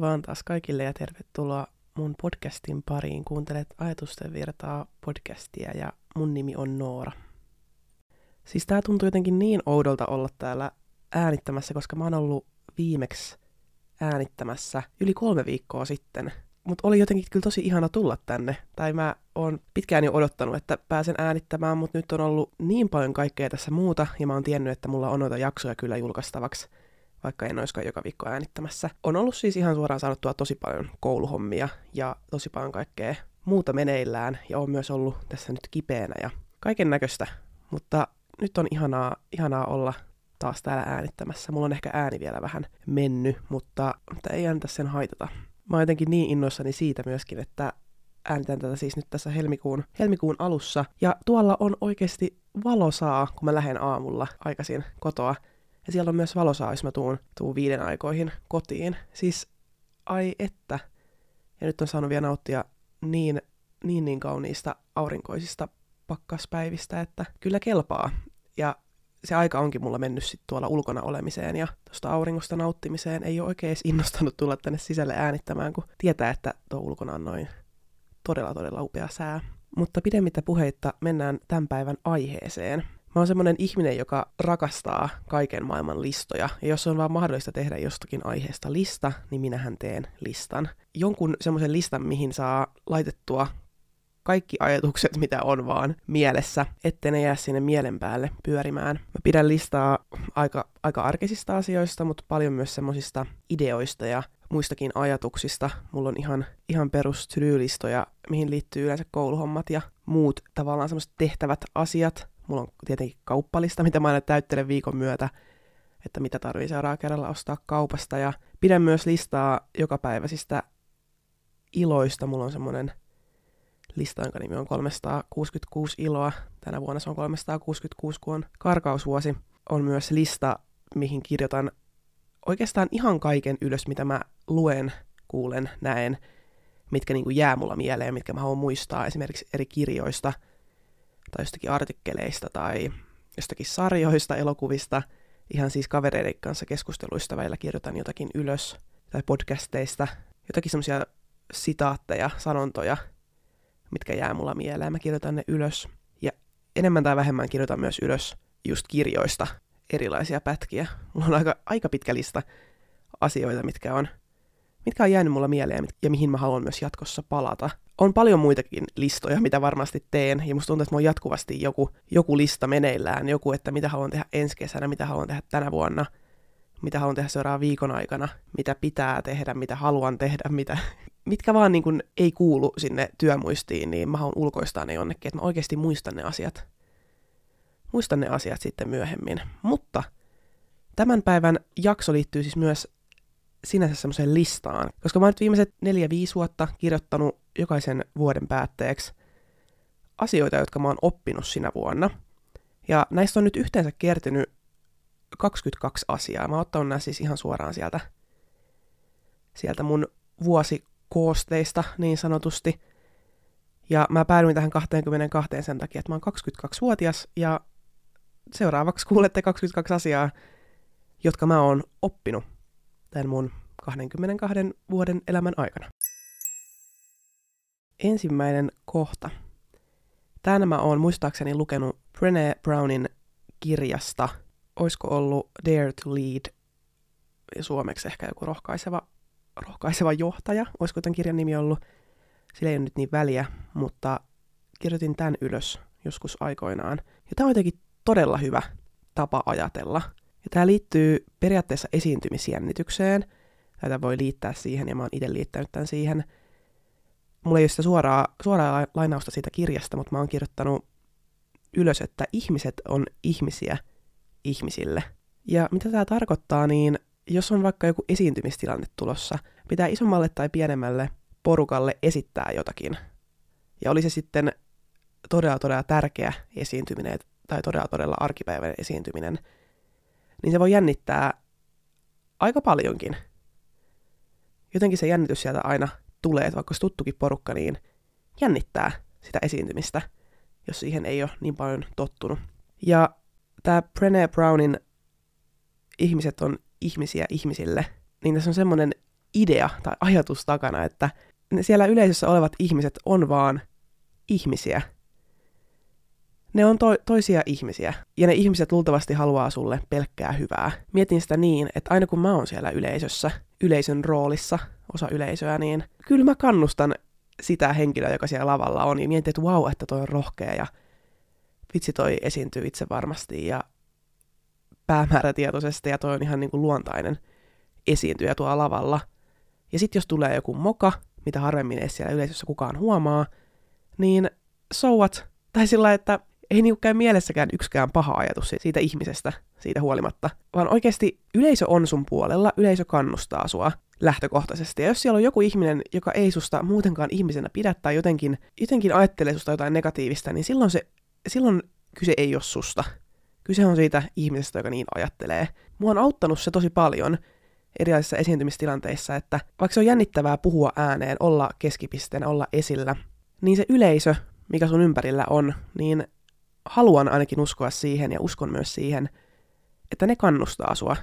Vaan taas kaikille ja tervetuloa mun podcastin pariin. Kuuntelet Ajatusten virtaa podcastia ja mun nimi on Noora. Siis tää tuntuu jotenkin niin oudolta olla täällä äänittämässä, koska mä oon ollut viimeksi äänittämässä yli kolme viikkoa sitten. Mutta oli jotenkin kyllä tosi ihana tulla tänne. Tai mä oon pitkään jo odottanut, että pääsen äänittämään, mutta nyt on ollut niin paljon kaikkea tässä muuta, ja mä oon tiennyt, että mulla on noita jaksoja kyllä julkaistavaksi vaikka en olisikaan joka viikko äänittämässä. On ollut siis ihan suoraan sanottua tosi paljon kouluhommia ja tosi paljon kaikkea muuta meneillään ja on myös ollut tässä nyt kipeänä ja kaiken näköistä. Mutta nyt on ihanaa, ihanaa olla taas täällä äänittämässä. Mulla on ehkä ääni vielä vähän mennyt, mutta, mutta ei ääntä sen haitata. Mä oon jotenkin niin innoissani siitä myöskin, että äänitän tätä siis nyt tässä helmikuun, helmikuun alussa. Ja tuolla on oikeasti valosaa, kun mä lähden aamulla aikaisin kotoa. Ja siellä on myös valosaa, jos mä tuun, tuun viiden aikoihin kotiin. Siis ai että. Ja nyt on saanut vielä nauttia niin, niin, niin kauniista aurinkoisista pakkaspäivistä, että kyllä kelpaa. Ja se aika onkin mulla mennyt sit tuolla ulkona olemiseen ja tuosta auringosta nauttimiseen. Ei ole oikein edes innostanut tulla tänne sisälle äänittämään, kun tietää, että tuo ulkona on noin todella todella upea sää. Mutta pidemmittä puheitta mennään tämän päivän aiheeseen. Mä oon semmonen ihminen, joka rakastaa kaiken maailman listoja, ja jos on vaan mahdollista tehdä jostakin aiheesta lista, niin minähän teen listan. Jonkun semmoisen listan, mihin saa laitettua kaikki ajatukset, mitä on vaan mielessä, ettei ne jää sinne mielen päälle pyörimään. Mä pidän listaa aika, aika arkisista asioista, mutta paljon myös semmoisista ideoista ja muistakin ajatuksista. Mulla on ihan, ihan perus mihin liittyy yleensä kouluhommat ja muut tavallaan semmoiset tehtävät asiat, Mulla on tietenkin kauppalista, mitä mä aina täyttelen viikon myötä, että mitä tarvii seuraavalla kerralla ostaa kaupasta. Ja pidän myös listaa jokapäiväisistä iloista. Mulla on semmoinen lista, jonka nimi on 366 iloa. Tänä vuonna se on 366, kun on karkausvuosi. On myös lista, mihin kirjoitan oikeastaan ihan kaiken ylös, mitä mä luen, kuulen, näen, mitkä niin kuin jää mulla mieleen, mitkä mä haluan muistaa esimerkiksi eri kirjoista – tai jostakin artikkeleista tai jostakin sarjoista, elokuvista, ihan siis kavereiden kanssa keskusteluista välillä kirjoitan jotakin ylös, tai podcasteista, jotakin semmoisia sitaatteja, sanontoja, mitkä jää mulla mieleen. Mä kirjoitan ne ylös. Ja enemmän tai vähemmän kirjoitan myös ylös just kirjoista erilaisia pätkiä. Mulla on aika, aika pitkä lista asioita, mitkä on, mitkä on jäänyt mulla mieleen ja mihin mä haluan myös jatkossa palata on paljon muitakin listoja, mitä varmasti teen, ja musta tuntuu, että mulla on jatkuvasti joku, joku lista meneillään, joku, että mitä haluan tehdä ensi kesänä, mitä haluan tehdä tänä vuonna, mitä haluan tehdä seuraavan viikon aikana, mitä pitää tehdä, mitä haluan tehdä, mitä, mitkä vaan niin kun ei kuulu sinne työmuistiin, niin mä haluan ulkoistaa ne jonnekin, että mä oikeasti muistan ne asiat. Muistan ne asiat sitten myöhemmin. Mutta tämän päivän jakso liittyy siis myös sinänsä semmoiseen listaan, koska mä oon nyt viimeiset neljä, viisi vuotta kirjoittanut jokaisen vuoden päätteeksi asioita, jotka mä oon oppinut sinä vuonna. Ja näistä on nyt yhteensä kertynyt 22 asiaa. Mä oon ottanut nämä siis ihan suoraan sieltä, sieltä mun vuosikoosteista niin sanotusti. Ja mä päädyin tähän 22 sen takia, että mä oon 22-vuotias ja seuraavaksi kuulette 22 asiaa, jotka mä oon oppinut tämän mun 22 vuoden elämän aikana. Ensimmäinen kohta. Tänä mä oon muistaakseni lukenut Brené Brownin kirjasta. Oisko ollut Dare to Lead, suomeksi ehkä joku rohkaiseva, rohkaiseva johtaja, olisiko tämän kirjan nimi ollut. Sillä ei ole nyt niin väliä, mutta kirjoitin tämän ylös joskus aikoinaan. Ja tämä on jotenkin todella hyvä tapa ajatella. Ja tämä liittyy periaatteessa esiintymisjännitykseen. Tätä voi liittää siihen, ja mä oon itse liittänyt tämän siihen. Mulla ei ole sitä suoraa, suoraa lainausta siitä kirjasta, mutta mä oon kirjoittanut ylös, että ihmiset on ihmisiä ihmisille. Ja mitä tämä tarkoittaa, niin jos on vaikka joku esiintymistilanne tulossa, pitää isommalle tai pienemmälle porukalle esittää jotakin. Ja oli se sitten todella todella tärkeä esiintyminen tai todella todella arkipäiväinen esiintyminen – niin se voi jännittää aika paljonkin. Jotenkin se jännitys sieltä aina tulee, että vaikka olisi tuttukin porukka, niin jännittää sitä esiintymistä, jos siihen ei ole niin paljon tottunut. Ja tämä Brené Brownin ihmiset on ihmisiä ihmisille, niin tässä on semmoinen idea tai ajatus takana, että ne siellä yleisössä olevat ihmiset on vaan ihmisiä. Ne on to- toisia ihmisiä, ja ne ihmiset luultavasti haluaa sulle pelkkää hyvää. Mietin sitä niin, että aina kun mä oon siellä yleisössä, yleisön roolissa, osa yleisöä, niin kyllä mä kannustan sitä henkilöä, joka siellä lavalla on, ja mietin, että vau, wow, että toi on rohkea, ja vitsi toi esiintyy itse varmasti, ja päämäärätietoisesti, ja toi on ihan niin kuin luontainen esiintyjä tuolla lavalla. Ja sitten jos tulee joku moka, mitä harvemmin edes siellä yleisössä kukaan huomaa, niin souat, tai sillä että ei niinku käy mielessäkään yksikään paha ajatus siitä ihmisestä siitä huolimatta, vaan oikeasti yleisö on sun puolella, yleisö kannustaa sua lähtökohtaisesti. Ja jos siellä on joku ihminen, joka ei susta muutenkaan ihmisenä pidä tai jotenkin, jotenkin ajattelee susta jotain negatiivista, niin silloin, se, silloin kyse ei ole susta. Kyse on siitä ihmisestä, joka niin ajattelee. Mua on auttanut se tosi paljon erilaisissa esiintymistilanteissa, että vaikka se on jännittävää puhua ääneen, olla keskipisteenä, olla esillä, niin se yleisö, mikä sun ympärillä on, niin haluan ainakin uskoa siihen ja uskon myös siihen, että ne kannustaa sua.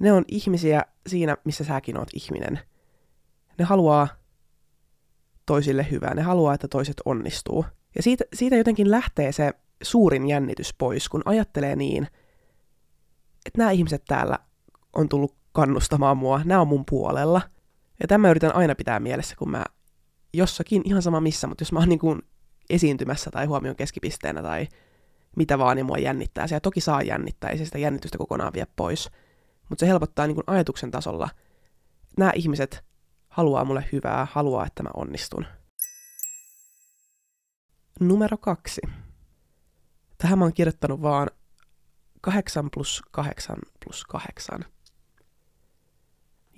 Ne on ihmisiä siinä, missä säkin oot ihminen. Ne haluaa toisille hyvää, ne haluaa, että toiset onnistuu. Ja siitä, siitä jotenkin lähtee se suurin jännitys pois, kun ajattelee niin, että nämä ihmiset täällä on tullut kannustamaan mua, nämä on mun puolella. Ja tämä yritän aina pitää mielessä, kun mä jossakin, ihan sama missä, mutta jos mä oon niin kuin esiintymässä tai huomion keskipisteenä tai mitä vaan, niin mua jännittää. Se ja toki saa jännittää, ei se sitä jännitystä kokonaan vie pois. Mutta se helpottaa niin kuin ajatuksen tasolla. Nämä ihmiset haluaa mulle hyvää, haluaa, että mä onnistun. Numero kaksi. Tähän mä oon kirjoittanut vaan 8 plus 8 plus 8.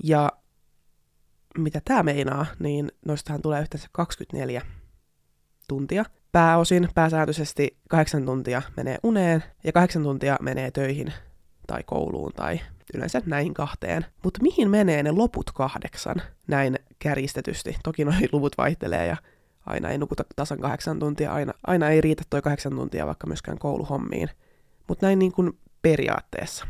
Ja mitä tämä meinaa, niin noistahan tulee yhteensä 24 tuntia. Pääosin, pääsääntöisesti kahdeksan tuntia menee uneen ja kahdeksan tuntia menee töihin tai kouluun tai yleensä näihin kahteen. Mutta mihin menee ne loput kahdeksan näin kärjistetysti? Toki nuo luvut vaihtelee ja aina ei nukuta tasan kahdeksan tuntia, aina, aina ei riitä toi kahdeksan tuntia vaikka myöskään kouluhommiin. Mutta näin niin kuin periaatteessa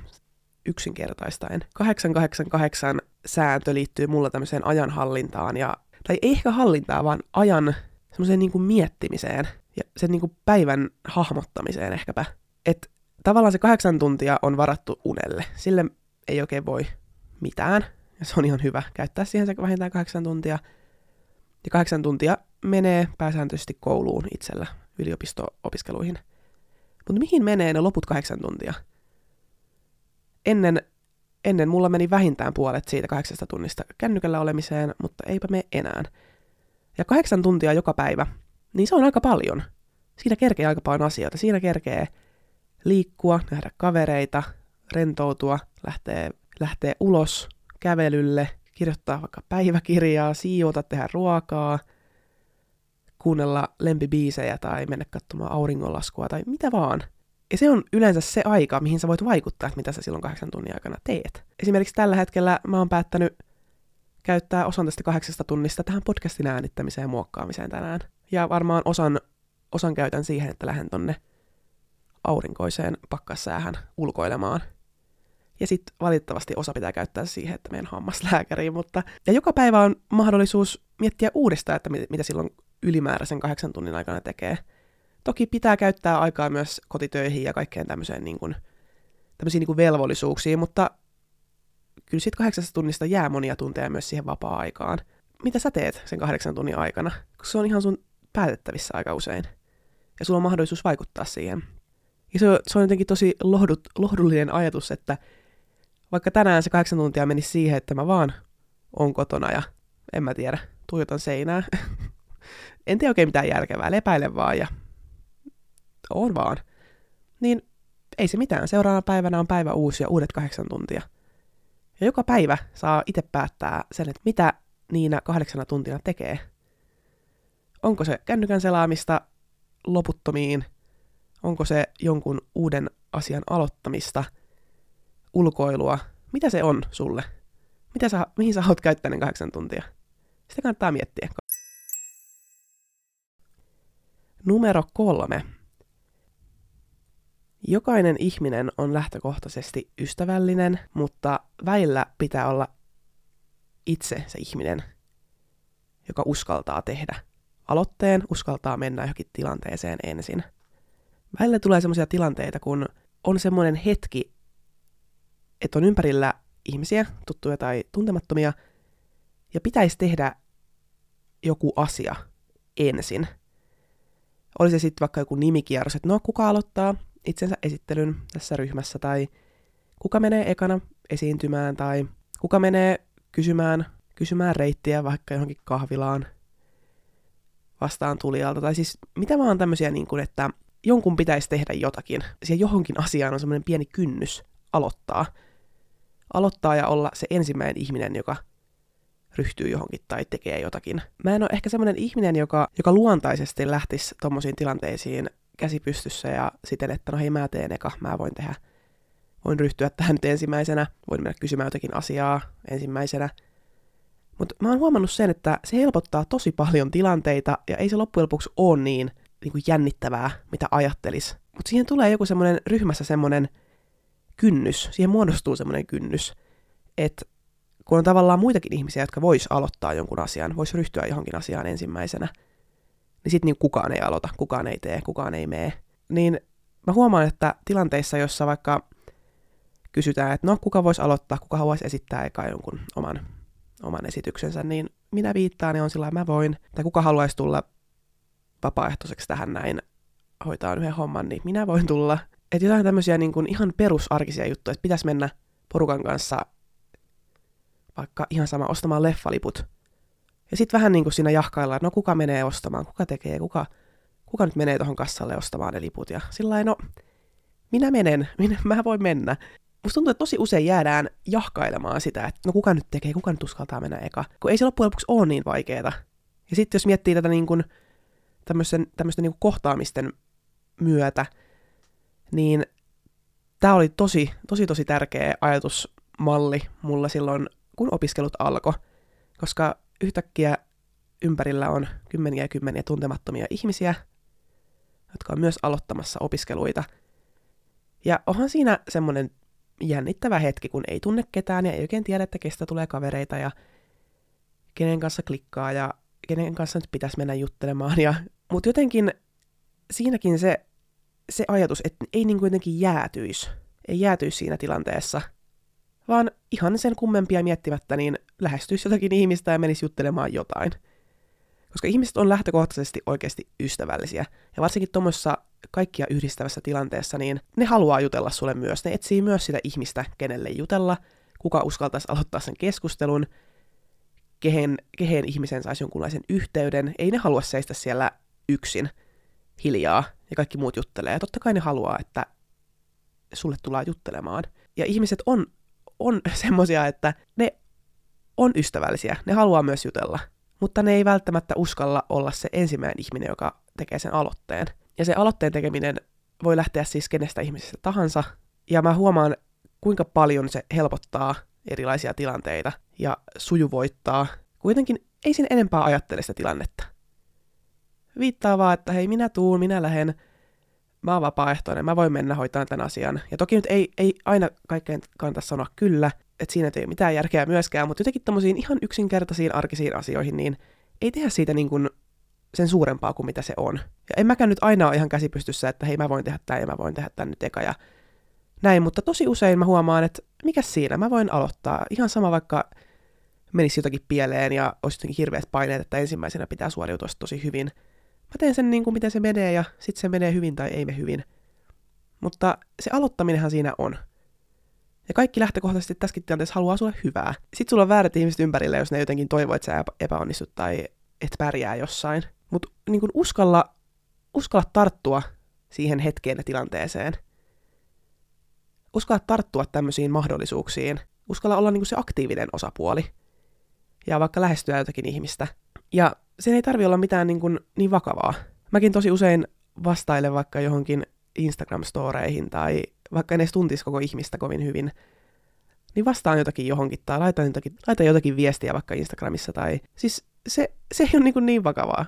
yksinkertaistaen. 888 sääntö liittyy mulla tämmöiseen ajanhallintaan, ja, tai ei ehkä hallintaa, vaan ajan semmoiseen niin kuin miettimiseen ja sen niin kuin päivän hahmottamiseen ehkäpä. Että tavallaan se kahdeksan tuntia on varattu unelle. Sille ei oikein voi mitään, ja se on ihan hyvä käyttää siihen se vähintään kahdeksan tuntia. Ja kahdeksan tuntia menee pääsääntöisesti kouluun itsellä yliopisto-opiskeluihin. Mutta mihin menee ne loput kahdeksan tuntia? Ennen, ennen mulla meni vähintään puolet siitä kahdeksasta tunnista kännykällä olemiseen, mutta eipä me enää. Ja kahdeksan tuntia joka päivä, niin se on aika paljon. Siinä kerkee aika paljon asioita. Siinä kerkee liikkua, nähdä kavereita, rentoutua, lähtee, lähtee ulos kävelylle, kirjoittaa vaikka päiväkirjaa, siivota, tehdä ruokaa, kuunnella lempibiisejä tai mennä katsomaan auringonlaskua tai mitä vaan. Ja se on yleensä se aika, mihin sä voit vaikuttaa, että mitä sä silloin kahdeksan tunnin aikana teet. Esimerkiksi tällä hetkellä mä oon päättänyt käyttää osan tästä kahdeksasta tunnista tähän podcastin äänittämiseen ja muokkaamiseen tänään. Ja varmaan osan, osan käytän siihen, että lähden tonne aurinkoiseen pakkassäähän ulkoilemaan. Ja sitten valitettavasti osa pitää käyttää siihen, että meidän hammaslääkäriin, mutta... Ja joka päivä on mahdollisuus miettiä uudestaan, että mitä silloin ylimääräisen kahdeksan tunnin aikana tekee. Toki pitää käyttää aikaa myös kotitöihin ja kaikkeen tämmöiseen niin kuin, tämmöisiin niin kuin velvollisuuksiin, mutta kyllä siitä kahdeksasta tunnista jää monia tunteja myös siihen vapaa-aikaan. Mitä sä teet sen kahdeksan tunnin aikana? Koska se on ihan sun päätettävissä aika usein. Ja sulla on mahdollisuus vaikuttaa siihen. Ja se on, se on jotenkin tosi lohdut, lohdullinen ajatus, että vaikka tänään se kahdeksan tuntia menisi siihen, että mä vaan on kotona ja en mä tiedä, tuijotan seinää. en tee oikein mitään järkevää, lepäile vaan ja on vaan. Niin ei se mitään. Seuraavana päivänä on päivä uusi ja uudet kahdeksan tuntia. Ja joka päivä saa itse päättää sen, että mitä niinä kahdeksana tuntina tekee. Onko se kännykän selaamista loputtomiin? Onko se jonkun uuden asian aloittamista? Ulkoilua? Mitä se on sulle? Mitä sä, mihin sä haluat käyttää ne kahdeksan tuntia? Sitä kannattaa miettiä. Numero kolme. Jokainen ihminen on lähtökohtaisesti ystävällinen, mutta väillä pitää olla itse se ihminen, joka uskaltaa tehdä aloitteen, uskaltaa mennä johonkin tilanteeseen ensin. Välillä tulee sellaisia tilanteita, kun on semmoinen hetki, että on ympärillä ihmisiä, tuttuja tai tuntemattomia, ja pitäisi tehdä joku asia ensin. Oli se sitten vaikka joku nimikierros, että no kuka aloittaa itsensä esittelyn tässä ryhmässä, tai kuka menee ekana esiintymään, tai kuka menee kysymään, kysymään reittiä vaikka johonkin kahvilaan vastaan tulijalta, tai siis mitä vaan tämmöisiä, niin kuin, että jonkun pitäisi tehdä jotakin. Siellä johonkin asiaan on semmoinen pieni kynnys aloittaa. Aloittaa ja olla se ensimmäinen ihminen, joka ryhtyy johonkin tai tekee jotakin. Mä en ole ehkä semmoinen ihminen, joka, joka luontaisesti lähtisi tommosiin tilanteisiin käsipystyssä ja siten, että no hei mä teen eka, mä voin tehdä. Voin ryhtyä tähän nyt ensimmäisenä, voin mennä kysymään jotakin asiaa ensimmäisenä. Mutta mä oon huomannut sen, että se helpottaa tosi paljon tilanteita ja ei se loppujen lopuksi ole niin, niin kuin jännittävää, mitä ajattelis. Mutta siihen tulee joku semmoinen ryhmässä semmoinen kynnys, siihen muodostuu semmoinen kynnys, että kun on tavallaan muitakin ihmisiä, jotka vois aloittaa jonkun asian, vois ryhtyä johonkin asiaan ensimmäisenä, niin sitten niin kukaan ei aloita, kukaan ei tee, kukaan ei mene. Niin mä huomaan, että tilanteissa, jossa vaikka kysytään, että no kuka voisi aloittaa, kuka haluaisi esittää eka jonkun oman, oman esityksensä, niin minä viittaan ja on sillä mä voin, tai kuka haluaisi tulla vapaaehtoiseksi tähän näin hoitaa yhden homman, niin minä voin tulla. Että jotain tämmöisiä niin kuin ihan perusarkisia juttuja, että pitäisi mennä porukan kanssa vaikka ihan sama ostamaan leffaliput. Ja sitten vähän niin kuin siinä jahkaillaan, että no kuka menee ostamaan, kuka tekee, kuka, kuka nyt menee tuohon kassalle ostamaan ne liput. Ja sillä no minä menen, minä, mä voin mennä. Musta tuntuu, että tosi usein jäädään jahkailemaan sitä, että no kuka nyt tekee, kuka nyt uskaltaa mennä eka. Kun ei se loppujen lopuksi ole niin vaikeeta. Ja sitten jos miettii tätä niin kuin, tämmöisten, tämmöisten niin kuin kohtaamisten myötä, niin tämä oli tosi, tosi, tosi tärkeä ajatusmalli mulla silloin kun opiskelut alkoi, koska yhtäkkiä ympärillä on kymmeniä ja kymmeniä tuntemattomia ihmisiä, jotka on myös aloittamassa opiskeluita. Ja onhan siinä semmoinen jännittävä hetki, kun ei tunne ketään ja ei oikein tiedä, että kestä tulee kavereita ja kenen kanssa klikkaa ja kenen kanssa nyt pitäisi mennä juttelemaan. Ja, mutta jotenkin siinäkin se, se ajatus, että ei niin kuitenkin jäätyisi, ei jäätyisi siinä tilanteessa – vaan ihan sen kummempia miettimättä niin lähestyisi jotakin ihmistä ja menisi juttelemaan jotain. Koska ihmiset on lähtökohtaisesti oikeasti ystävällisiä, ja varsinkin tuommoisessa kaikkia yhdistävässä tilanteessa, niin ne haluaa jutella sulle myös. Ne etsii myös sitä ihmistä, kenelle jutella, kuka uskaltaisi aloittaa sen keskustelun, kehen, kehen ihmisen saisi jonkunlaisen yhteyden. Ei ne halua seistä siellä yksin, hiljaa, ja kaikki muut juttelee. Ja totta kai ne haluaa, että sulle tullaan juttelemaan. Ja ihmiset on on semmosia, että ne on ystävällisiä, ne haluaa myös jutella, mutta ne ei välttämättä uskalla olla se ensimmäinen ihminen, joka tekee sen aloitteen. Ja se aloitteen tekeminen voi lähteä siis kenestä ihmisestä tahansa, ja mä huomaan, kuinka paljon se helpottaa erilaisia tilanteita ja sujuvoittaa. Kuitenkin ei sen enempää ajattele sitä tilannetta. Viittaa vaan, että hei, minä tuun, minä lähden, mä oon vapaaehtoinen, mä voin mennä hoitaa tämän asian. Ja toki nyt ei, ei aina kaikkeen kannata sanoa kyllä, että siinä ei ole mitään järkeä myöskään, mutta jotenkin tämmöisiin ihan yksinkertaisiin arkisiin asioihin, niin ei tehdä siitä niin kuin sen suurempaa kuin mitä se on. Ja en mäkään nyt aina ole ihan käsipystyssä, että hei mä voin tehdä tämän ja mä voin tehdä tämän nyt eka ja näin, mutta tosi usein mä huomaan, että mikä siinä, mä voin aloittaa. Ihan sama vaikka menisi jotakin pieleen ja olisi jotenkin hirveät paineet, että ensimmäisenä pitää suoriutua tosi hyvin – Mä teen sen niin kuin miten se menee ja sitten se menee hyvin tai ei me hyvin. Mutta se aloittaminenhan siinä on. Ja kaikki lähtökohtaisesti tässäkin tilanteessa haluaa sulle hyvää. Sitten sulla on väärät ihmiset ympärillä, jos ne jotenkin toivoo, että sä epäonnistut tai et pärjää jossain. Mutta niin uskalla, uskalla tarttua siihen hetkeen ja tilanteeseen. Uskalla tarttua tämmöisiin mahdollisuuksiin. Uskalla olla niin se aktiivinen osapuoli. Ja vaikka lähestyä jotakin ihmistä. Ja sen ei tarvi olla mitään niin, kuin, niin vakavaa. Mäkin tosi usein vastailen vaikka johonkin Instagram-storeihin tai vaikka en edes tuntisi koko ihmistä kovin hyvin, niin vastaan jotakin johonkin tai laitan jotakin, laitan jotakin viestiä vaikka Instagramissa tai siis se, se ei ole niin, kuin niin vakavaa.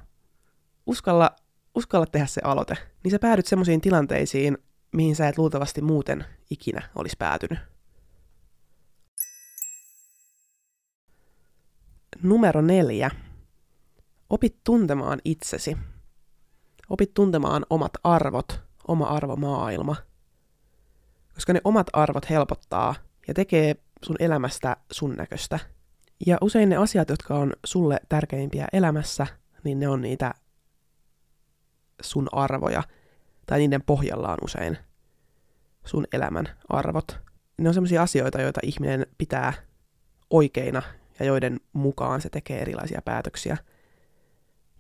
Uskalla, uskalla tehdä se aloite, niin sä päädyt semmoisiin tilanteisiin, mihin sä et luultavasti muuten ikinä olisi päätynyt. Numero neljä. Opit tuntemaan itsesi. Opit tuntemaan omat arvot, oma arvomaailma. Koska ne omat arvot helpottaa ja tekee sun elämästä sun näköistä. Ja usein ne asiat, jotka on sulle tärkeimpiä elämässä, niin ne on niitä sun arvoja, tai niiden pohjalla on usein sun elämän arvot. Ne on sellaisia asioita, joita ihminen pitää oikeina ja joiden mukaan se tekee erilaisia päätöksiä.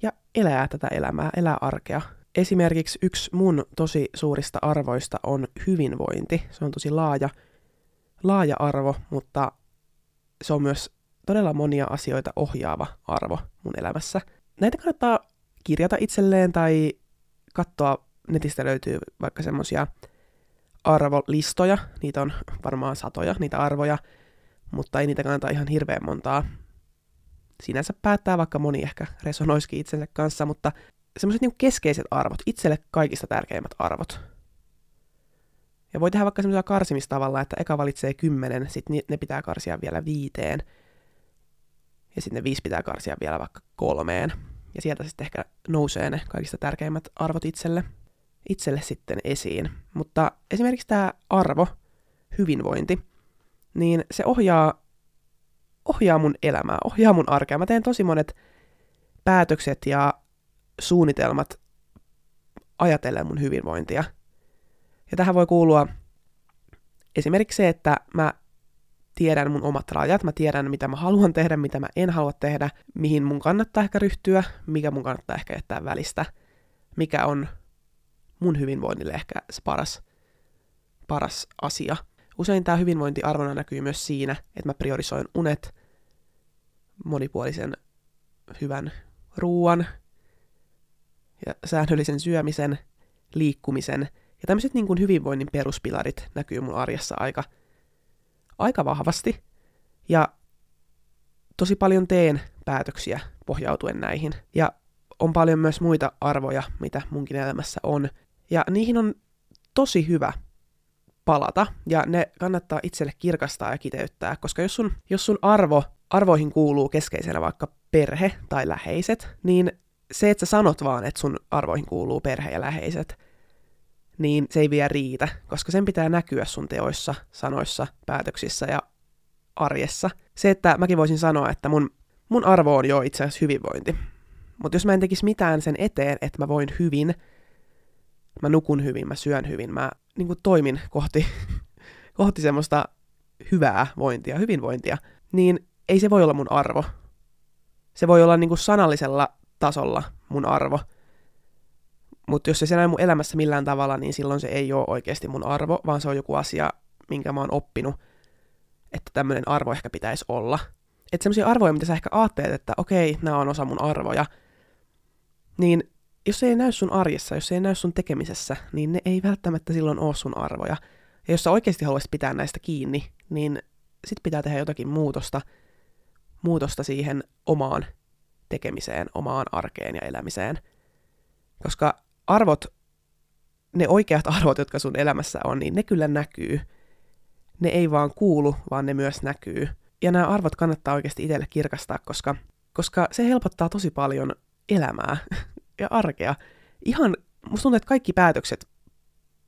Ja elää tätä elämää, elää arkea. Esimerkiksi yksi mun tosi suurista arvoista on hyvinvointi. Se on tosi laaja, laaja arvo, mutta se on myös todella monia asioita ohjaava arvo mun elämässä. Näitä kannattaa kirjata itselleen tai katsoa, netistä löytyy vaikka semmosia arvolistoja, niitä on varmaan satoja, niitä arvoja, mutta ei niitä kannata ihan hirveän montaa sinänsä päättää, vaikka moni ehkä resonoisikin itsensä kanssa, mutta semmoiset niinku keskeiset arvot, itselle kaikista tärkeimmät arvot. Ja voi tehdä vaikka semmoisella karsimistavalla, että eka valitsee kymmenen, sitten ne pitää karsia vielä viiteen, ja sitten ne viisi pitää karsia vielä vaikka kolmeen. Ja sieltä sitten ehkä nousee ne kaikista tärkeimmät arvot itselle, itselle sitten esiin. Mutta esimerkiksi tämä arvo, hyvinvointi, niin se ohjaa, ohjaa mun elämää, ohjaa mun arkea. Mä teen tosi monet päätökset ja suunnitelmat ajatellen mun hyvinvointia. Ja tähän voi kuulua esimerkiksi se, että mä tiedän mun omat rajat, mä tiedän mitä mä haluan tehdä, mitä mä en halua tehdä, mihin mun kannattaa ehkä ryhtyä, mikä mun kannattaa ehkä jättää välistä, mikä on mun hyvinvoinnille ehkä se paras, paras asia. Usein tämä hyvinvointiarvona näkyy myös siinä, että mä priorisoin unet, monipuolisen hyvän ruoan ja säännöllisen syömisen, liikkumisen ja tämmöiset niin kuin hyvinvoinnin peruspilarit näkyy mun arjessa aika, aika vahvasti. Ja tosi paljon teen päätöksiä pohjautuen näihin. Ja on paljon myös muita arvoja, mitä munkin elämässä on. Ja niihin on tosi hyvä palata, ja ne kannattaa itselle kirkastaa ja kiteyttää, koska jos sun, jos sun arvo, arvoihin kuuluu keskeisenä vaikka perhe tai läheiset, niin se, että sä sanot vaan, että sun arvoihin kuuluu perhe ja läheiset, niin se ei vielä riitä, koska sen pitää näkyä sun teoissa, sanoissa, päätöksissä ja arjessa. Se, että mäkin voisin sanoa, että mun, mun arvo on jo itse asiassa hyvinvointi. Mutta jos mä en tekisi mitään sen eteen, että mä voin hyvin, mä nukun hyvin, mä syön hyvin, mä niin kuin toimin kohti, kohti semmoista hyvää vointia, hyvinvointia, niin ei se voi olla mun arvo. Se voi olla niin kuin sanallisella tasolla mun arvo. Mutta jos se se näy mun elämässä millään tavalla, niin silloin se ei ole oikeasti mun arvo, vaan se on joku asia, minkä mä oon oppinut, että tämmöinen arvo ehkä pitäisi olla. Että semmoisia arvoja, mitä sä ehkä ajattelet, että okei, nämä on osa mun arvoja, niin jos se ei näy sun arjessa, jos se ei näy sun tekemisessä, niin ne ei välttämättä silloin ole sun arvoja. Ja jos sä oikeasti haluaisit pitää näistä kiinni, niin sit pitää tehdä jotakin muutosta, muutosta siihen omaan tekemiseen, omaan arkeen ja elämiseen. Koska arvot, ne oikeat arvot, jotka sun elämässä on, niin ne kyllä näkyy. Ne ei vaan kuulu, vaan ne myös näkyy. Ja nämä arvot kannattaa oikeasti itselle kirkastaa, koska, koska se helpottaa tosi paljon elämää ja arkea. Ihan, musta tuntuu, että kaikki päätökset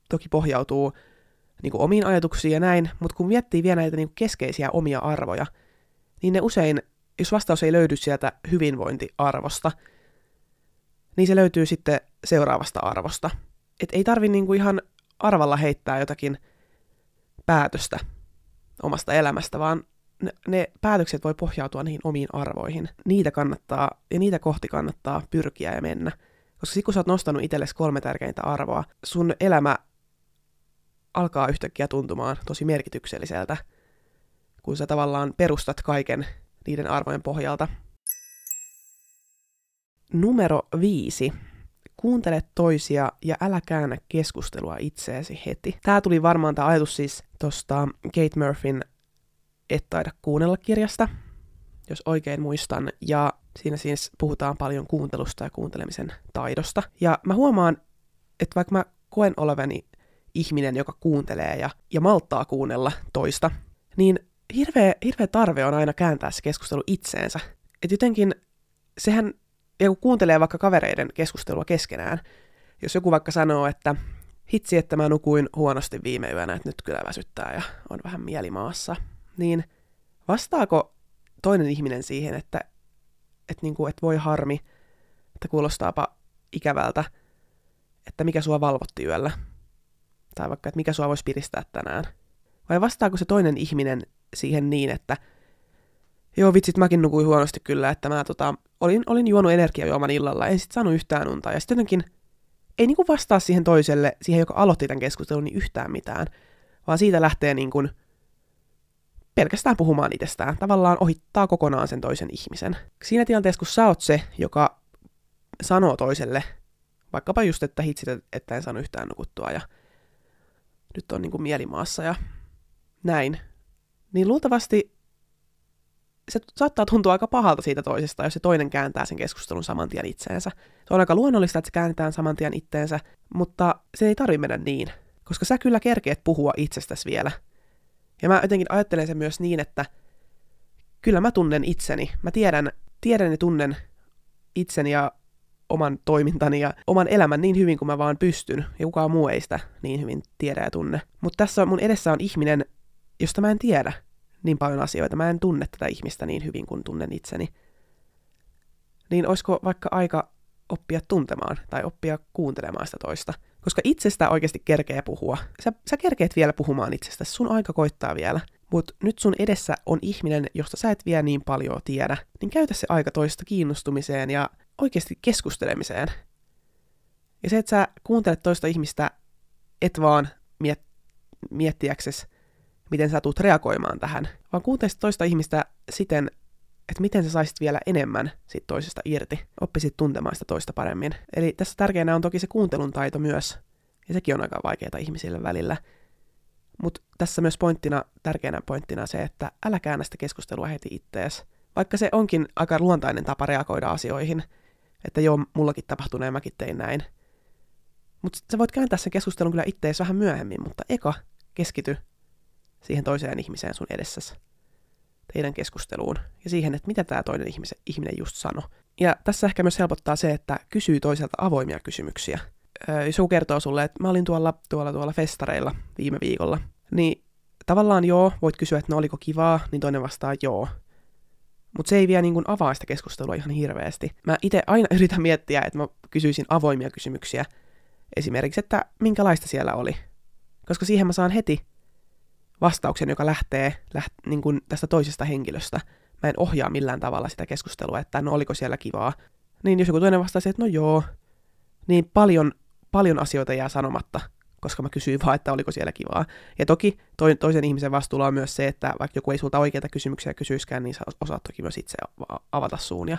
toki pohjautuu niin kuin omiin ajatuksiin ja näin, mutta kun miettii vielä näitä niin kuin keskeisiä omia arvoja, niin ne usein, jos vastaus ei löydy sieltä hyvinvointiarvosta, niin se löytyy sitten seuraavasta arvosta. Et ei tarvi niinku ihan arvalla heittää jotakin päätöstä omasta elämästä, vaan ne, ne päätökset voi pohjautua niihin omiin arvoihin. Niitä kannattaa, ja niitä kohti kannattaa pyrkiä ja mennä. Koska sit kun sä oot nostanut itsellesi kolme tärkeintä arvoa, sun elämä alkaa yhtäkkiä tuntumaan tosi merkitykselliseltä, kun sä tavallaan perustat kaiken niiden arvojen pohjalta. Numero viisi. Kuuntele toisia ja älä käännä keskustelua itseesi heti. Tää tuli varmaan tämä ajatus siis tosta Kate Murphyn Et taida kuunnella kirjasta, jos oikein muistan. Ja siinä siis puhutaan paljon kuuntelusta ja kuuntelemisen taidosta. Ja mä huomaan, että vaikka mä koen olevani ihminen, joka kuuntelee ja, ja malttaa kuunnella toista, niin hirveä, hirveä tarve on aina kääntää se keskustelu itseensä Että jotenkin sehän, ja kun kuuntelee vaikka kavereiden keskustelua keskenään, jos joku vaikka sanoo, että hitsi, että mä nukuin huonosti viime yönä, että nyt kyllä väsyttää ja on vähän mielimaassa, niin vastaako toinen ihminen siihen, että, että, niin kuin, että voi harmi, että kuulostaapa ikävältä, että mikä sua valvotti yöllä, tai vaikka, että mikä sua voisi piristää tänään. Vai vastaako se toinen ihminen siihen niin, että joo vitsit, mäkin nukuin huonosti kyllä, että mä tota, olin, olin juonut energiajuoman illalla, en sit saanut yhtään unta, ja sitten jotenkin ei niinku vastaa siihen toiselle, siihen joka aloitti tämän keskustelun, niin yhtään mitään, vaan siitä lähtee niin kuin pelkästään puhumaan itsestään, tavallaan ohittaa kokonaan sen toisen ihmisen. Siinä tilanteessa, kun sä oot se, joka sanoo toiselle, vaikkapa just, että hitsit, että en saanut yhtään nukuttua ja nyt on niin kuin mielimaassa ja näin, niin luultavasti se saattaa tuntua aika pahalta siitä toisesta, jos se toinen kääntää sen keskustelun saman tien itseensä. Se on aika luonnollista, että se käännetään saman tien itteensä, mutta se ei tarvitse mennä niin, koska sä kyllä kerkeet puhua itsestäsi vielä. Ja mä jotenkin ajattelen sen myös niin, että kyllä mä tunnen itseni. Mä tiedän, tiedän ja tunnen itseni ja oman toimintani ja oman elämän niin hyvin kuin mä vaan pystyn, ja kukaan muu ei sitä niin hyvin tiedä ja tunne. Mutta tässä on, mun edessä on ihminen, josta mä en tiedä niin paljon asioita. Mä en tunne tätä ihmistä niin hyvin kuin tunnen itseni. Niin olisiko vaikka aika oppia tuntemaan tai oppia kuuntelemaan sitä toista? Koska itsestä oikeasti kerkee puhua. Sä, sä kerkeet vielä puhumaan itsestä, sun aika koittaa vielä. Mutta nyt sun edessä on ihminen, josta sä et vielä niin paljon tiedä, niin käytä se aika toista kiinnostumiseen ja oikeasti keskustelemiseen. Ja se, että sä kuuntelet toista ihmistä, et vaan miet- miettiäksesi, miten sä tulet reagoimaan tähän, vaan kuuntelet toista ihmistä siten, että miten sä saisit vielä enemmän siitä toisesta irti, oppisit tuntemaan sitä toista paremmin. Eli tässä tärkeänä on toki se kuuntelun taito myös, ja sekin on aika vaikeaa ihmisille välillä. Mutta tässä myös pointtina, tärkeänä pointtina se, että älä käännä sitä keskustelua heti ittees. Vaikka se onkin aika luontainen tapa reagoida asioihin, että joo, mullakin tapahtunut ja mäkin tein näin. Mutta sä voit kääntää sen keskustelun kyllä ittees vähän myöhemmin, mutta eka keskity siihen toiseen ihmiseen sun edessäsi, teidän keskusteluun, ja siihen, että mitä tämä toinen ihmisen, ihminen just sanoi. Ja tässä ehkä myös helpottaa se, että kysyy toiselta avoimia kysymyksiä. Jos joku kertoo sulle, että mä olin tuolla, tuolla, tuolla festareilla viime viikolla, niin tavallaan joo, voit kysyä, että no oliko kivaa, niin toinen vastaa joo. Mutta se ei vielä niin avaa sitä keskustelua ihan hirveästi. Mä itse aina yritän miettiä, että mä kysyisin avoimia kysymyksiä. Esimerkiksi, että minkälaista siellä oli. Koska siihen mä saan heti vastauksen, joka lähtee läht, niin kuin tästä toisesta henkilöstä. Mä en ohjaa millään tavalla sitä keskustelua, että no oliko siellä kivaa. Niin jos joku toinen vastaa että no joo, niin paljon, paljon asioita jää sanomatta, koska mä kysyin vaan, että oliko siellä kivaa. Ja toki to, toisen ihmisen vastuulla on myös se, että vaikka joku ei sulta oikeita kysymyksiä kysyiskään, niin sä osaat toki myös itse avata suun ja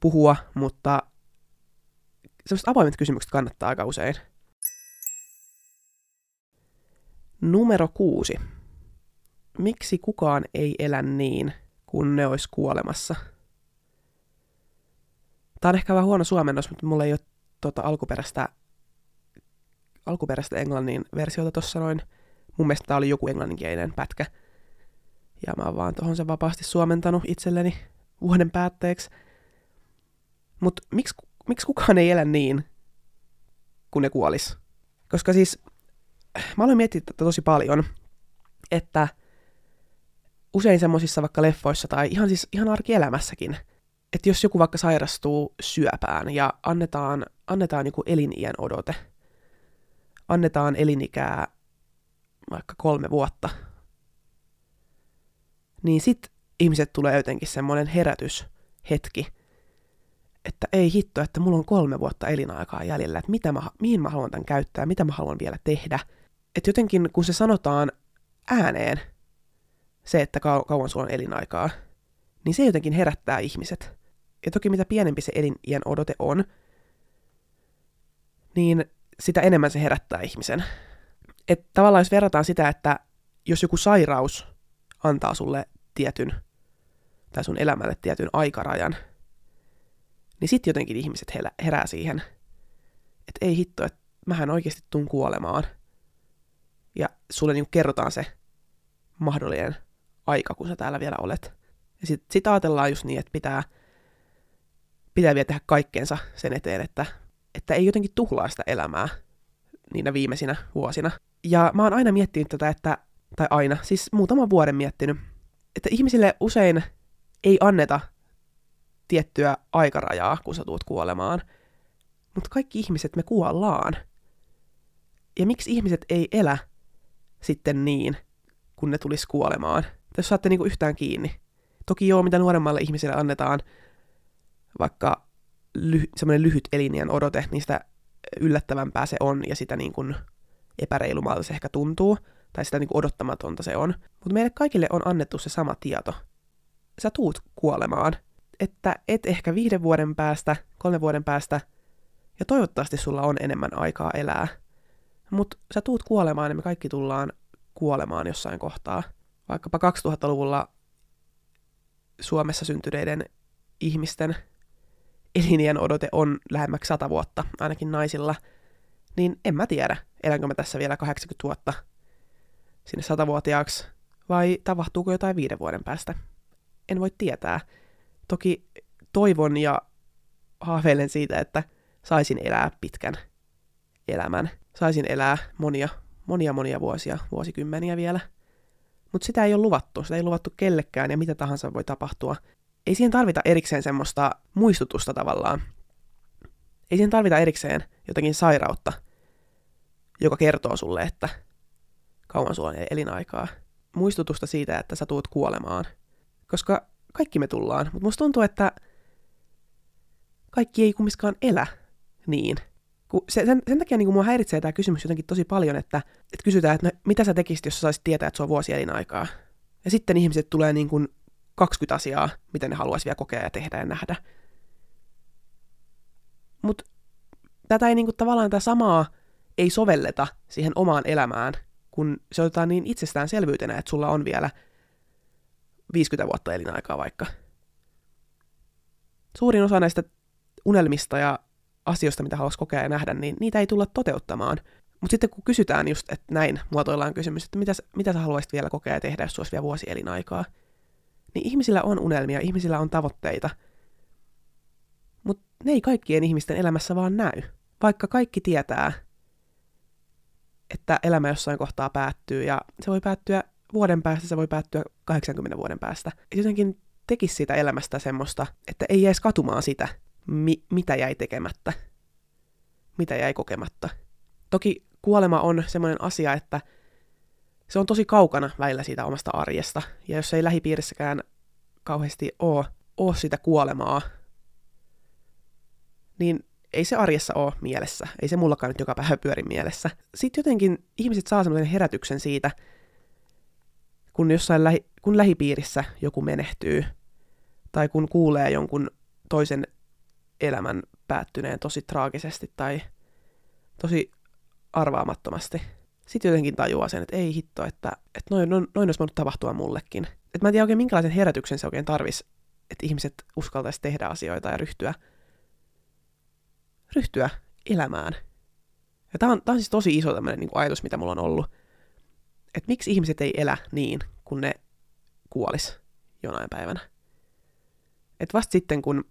puhua, mutta sellaiset avoimet kysymykset kannattaa aika usein. Numero kuusi. Miksi kukaan ei elä niin, kun ne olisi kuolemassa? Tämä on ehkä vähän huono suomennos, mutta mulla ei ole tuota alkuperäistä, alkuperäistä englannin versiota tuossa noin. Mun mielestä tämä oli joku englanninkielinen pätkä. Ja mä oon vaan tuohon sen vapaasti suomentanut itselleni vuoden päätteeksi. Mutta miksi, miksi kukaan ei elä niin, kun ne kuolis? Koska siis mä olen miettinyt tätä tosi paljon, että usein semmoisissa vaikka leffoissa tai ihan siis ihan arkielämässäkin, että jos joku vaikka sairastuu syöpään ja annetaan, annetaan joku eliniän odote, annetaan elinikää vaikka kolme vuotta, niin sit ihmiset tulee jotenkin semmoinen herätyshetki, että ei hitto, että mulla on kolme vuotta elinaikaa jäljellä, että mitä mä, mihin mä haluan tämän käyttää, mitä mä haluan vielä tehdä – että jotenkin kun se sanotaan ääneen, se, että kau- kauan sulla on elinaikaa, niin se jotenkin herättää ihmiset. Ja toki mitä pienempi se elinien odote on, niin sitä enemmän se herättää ihmisen. Että tavallaan jos verrataan sitä, että jos joku sairaus antaa sulle tietyn, tai sun elämälle tietyn aikarajan, niin sitten jotenkin ihmiset herää siihen, että ei hitto, että mähän oikeasti tuun kuolemaan – ja sulle niin kerrotaan se mahdollinen aika, kun sä täällä vielä olet. Ja sitten sit ajatellaan just niin, että pitää, pitää vielä tehdä kaikkeensa sen eteen, että, että ei jotenkin tuhlaa sitä elämää niinä viimeisinä vuosina. Ja mä oon aina miettinyt tätä, että, tai aina, siis muutaman vuoden miettinyt, että ihmisille usein ei anneta tiettyä aikarajaa, kun sä tuut kuolemaan. Mutta kaikki ihmiset me kuollaan. Ja miksi ihmiset ei elä sitten niin, kun ne tulisi kuolemaan? Jos saatte niinku yhtään kiinni. Toki joo, mitä nuoremmalle ihmiselle annetaan vaikka ly- semmoinen lyhyt elinien odote, niin sitä yllättävämpää se on ja sitä niin kuin epäreilumalta se ehkä tuntuu, tai sitä niin kuin odottamatonta se on. Mutta meille kaikille on annettu se sama tieto. Sä tuut kuolemaan, että et ehkä viiden vuoden päästä, kolmen vuoden päästä, ja toivottavasti sulla on enemmän aikaa elää. Mutta sä tuut kuolemaan ja me kaikki tullaan kuolemaan jossain kohtaa. Vaikkapa 2000-luvulla Suomessa syntyneiden ihmisten elinien odote on lähemmäksi 100 vuotta, ainakin naisilla, niin en mä tiedä, elänkö mä tässä vielä 80 vuotta sinne 100-vuotiaaksi, vai tapahtuuko jotain viiden vuoden päästä. En voi tietää. Toki toivon ja haaveilen siitä, että saisin elää pitkän elämän. Saisin elää monia, monia, monia vuosia, vuosikymmeniä vielä. Mutta sitä ei ole luvattu, sitä ei luvattu kellekään ja mitä tahansa voi tapahtua. Ei siihen tarvita erikseen semmoista muistutusta tavallaan. Ei siihen tarvita erikseen jotakin sairautta, joka kertoo sulle, että kauan sulla on elinaikaa. Muistutusta siitä, että sä tuut kuolemaan. Koska kaikki me tullaan, mutta musta tuntuu, että kaikki ei kumminkaan elä niin. Se, sen, sen takia niin mua häiritsee tämä kysymys jotenkin tosi paljon, että, että kysytään, että no, mitä sä tekisit, jos sä saisit tietää, että se on vuosi elinaikaa. Ja sitten ihmiset tulee niin kuin 20 asiaa, mitä ne haluaisi vielä kokea ja tehdä ja nähdä. Mutta tätä ei niinku tavallaan tätä samaa ei sovelleta siihen omaan elämään, kun se otetaan niin itsestäänselvyytenä, että sulla on vielä 50 vuotta elinaikaa vaikka. Suurin osa näistä unelmista ja asioista, mitä haluaisi kokea ja nähdä, niin niitä ei tulla toteuttamaan. Mutta sitten kun kysytään just, että näin muotoillaan kysymys, että mitä, mitä sä haluaisit vielä kokea ja tehdä, jos olisi vielä vuosi elinaikaa, niin ihmisillä on unelmia, ihmisillä on tavoitteita. Mutta ne ei kaikkien ihmisten elämässä vaan näy. Vaikka kaikki tietää, että elämä jossain kohtaa päättyy, ja se voi päättyä vuoden päästä, se voi päättyä 80 vuoden päästä. Jotenkin tekisi siitä elämästä semmoista, että ei jäisi katumaan sitä, mi- mitä jäi tekemättä, mitä jäi kokematta. Toki kuolema on semmoinen asia, että se on tosi kaukana välillä siitä omasta arjesta. Ja jos ei lähipiirissäkään kauheasti ole, ole sitä kuolemaa, niin ei se arjessa ole mielessä. Ei se mullakaan nyt joka päivä pyöri mielessä. Sitten jotenkin ihmiset saa semmoisen herätyksen siitä, kun jossain lähi, kun lähipiirissä joku menehtyy, tai kun kuulee jonkun toisen elämän päättyneen tosi traagisesti tai tosi arvaamattomasti, sitten jotenkin tajuaa sen, että ei hitto, että, että noin, noin, noin olisi voinut tapahtua mullekin. Että mä en tiedä oikein minkälaisen herätyksen se oikein tarvisi, että ihmiset uskaltaisi tehdä asioita ja ryhtyä, ryhtyä elämään. Ja tämä on, tää on siis tosi iso tämmöinen niin ajatus, mitä mulla on ollut. Että miksi ihmiset ei elä niin, kun ne kuolis jonain päivänä. Että vasta sitten, kun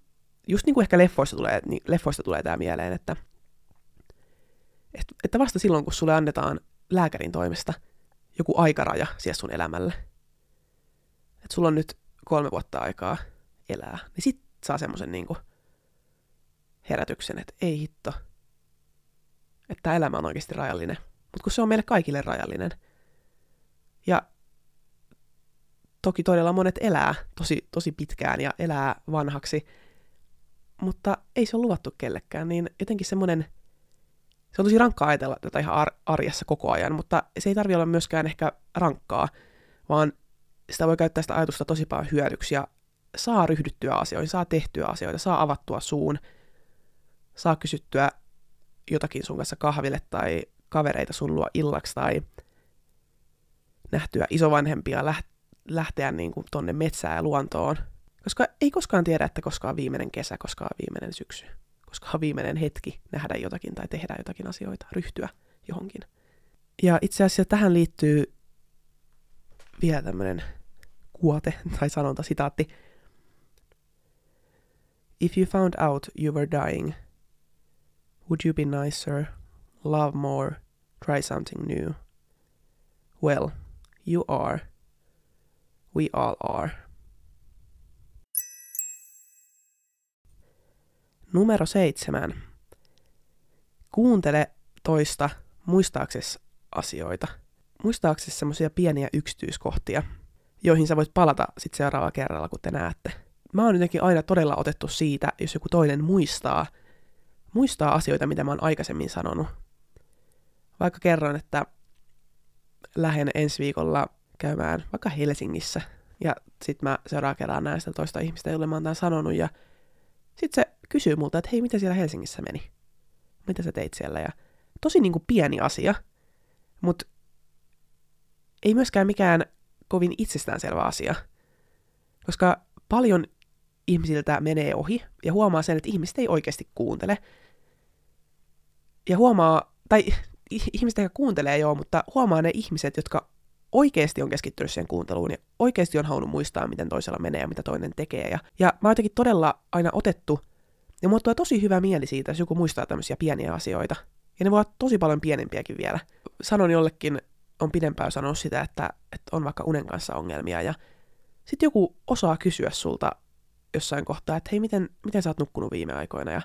just niin kuin ehkä leffoista tulee, niin leffoista tulee tämä mieleen, että, että vasta silloin, kun sulle annetaan lääkärin toimesta joku aikaraja siellä sun elämälle. Että sulla on nyt kolme vuotta aikaa elää. Niin sit saa semmoisen niinku herätyksen, että ei hitto. Että tämä elämä on oikeasti rajallinen. Mutta kun se on meille kaikille rajallinen. Ja toki todella monet elää tosi, tosi pitkään ja elää vanhaksi, mutta ei se ole luvattu kellekään, niin jotenkin semmoinen – se on tosi rankkaa ajatella tätä ihan ar- arjessa koko ajan, mutta se ei tarvi olla myöskään ehkä rankkaa, vaan sitä voi käyttää sitä ajatusta tosi paljon hyödyksi ja saa ryhdyttyä asioihin, saa tehtyä asioita, saa avattua suun, saa kysyttyä jotakin sun kanssa kahville tai kavereita sun luo illaksi tai nähtyä isovanhempia läht- lähteä niin kuin tonne metsään ja luontoon. Koska ei koskaan tiedä, että koska on viimeinen kesä, koska on viimeinen syksy koska on viimeinen hetki nähdä jotakin tai tehdä jotakin asioita, ryhtyä johonkin. Ja itse asiassa tähän liittyy vielä tämmöinen kuote tai sanonta, sitaatti. If you found out you were dying, would you be nicer, love more, try something new? Well, you are. We all are. Numero seitsemän. Kuuntele toista muistaaksesi asioita. Muistaaksesi semmoisia pieniä yksityiskohtia, joihin sä voit palata sitten seuraavalla kerralla, kun te näette. Mä oon jotenkin aina todella otettu siitä, jos joku toinen muistaa, muistaa asioita, mitä mä oon aikaisemmin sanonut. Vaikka kerron, että lähden ensi viikolla käymään vaikka Helsingissä, ja sitten mä seuraava kerran näen sitä toista ihmistä, jolle mä oon tämän sanonut, ja sitten se kysyy multa, että hei, mitä siellä Helsingissä meni? Mitä sä teit siellä? Ja tosi niin kuin pieni asia, mutta ei myöskään mikään kovin itsestäänselvä asia. Koska paljon ihmisiltä menee ohi ja huomaa sen, että ihmiset ei oikeasti kuuntele. Ja huomaa, tai ihmiset ehkä kuuntelee joo, mutta huomaa ne ihmiset, jotka oikeasti on keskittynyt siihen kuunteluun ja oikeasti on halunnut muistaa, miten toisella menee ja mitä toinen tekee. Ja, ja mä oon jotenkin todella aina otettu, ja mulla tulee tosi hyvä mieli siitä, jos joku muistaa tämmöisiä pieniä asioita. Ja ne voi olla tosi paljon pienempiäkin vielä. Sanon jollekin, on pidempään sanonut sitä, että, että on vaikka unen kanssa ongelmia, ja sitten joku osaa kysyä sulta jossain kohtaa, että hei, miten, miten sä oot nukkunut viime aikoina, ja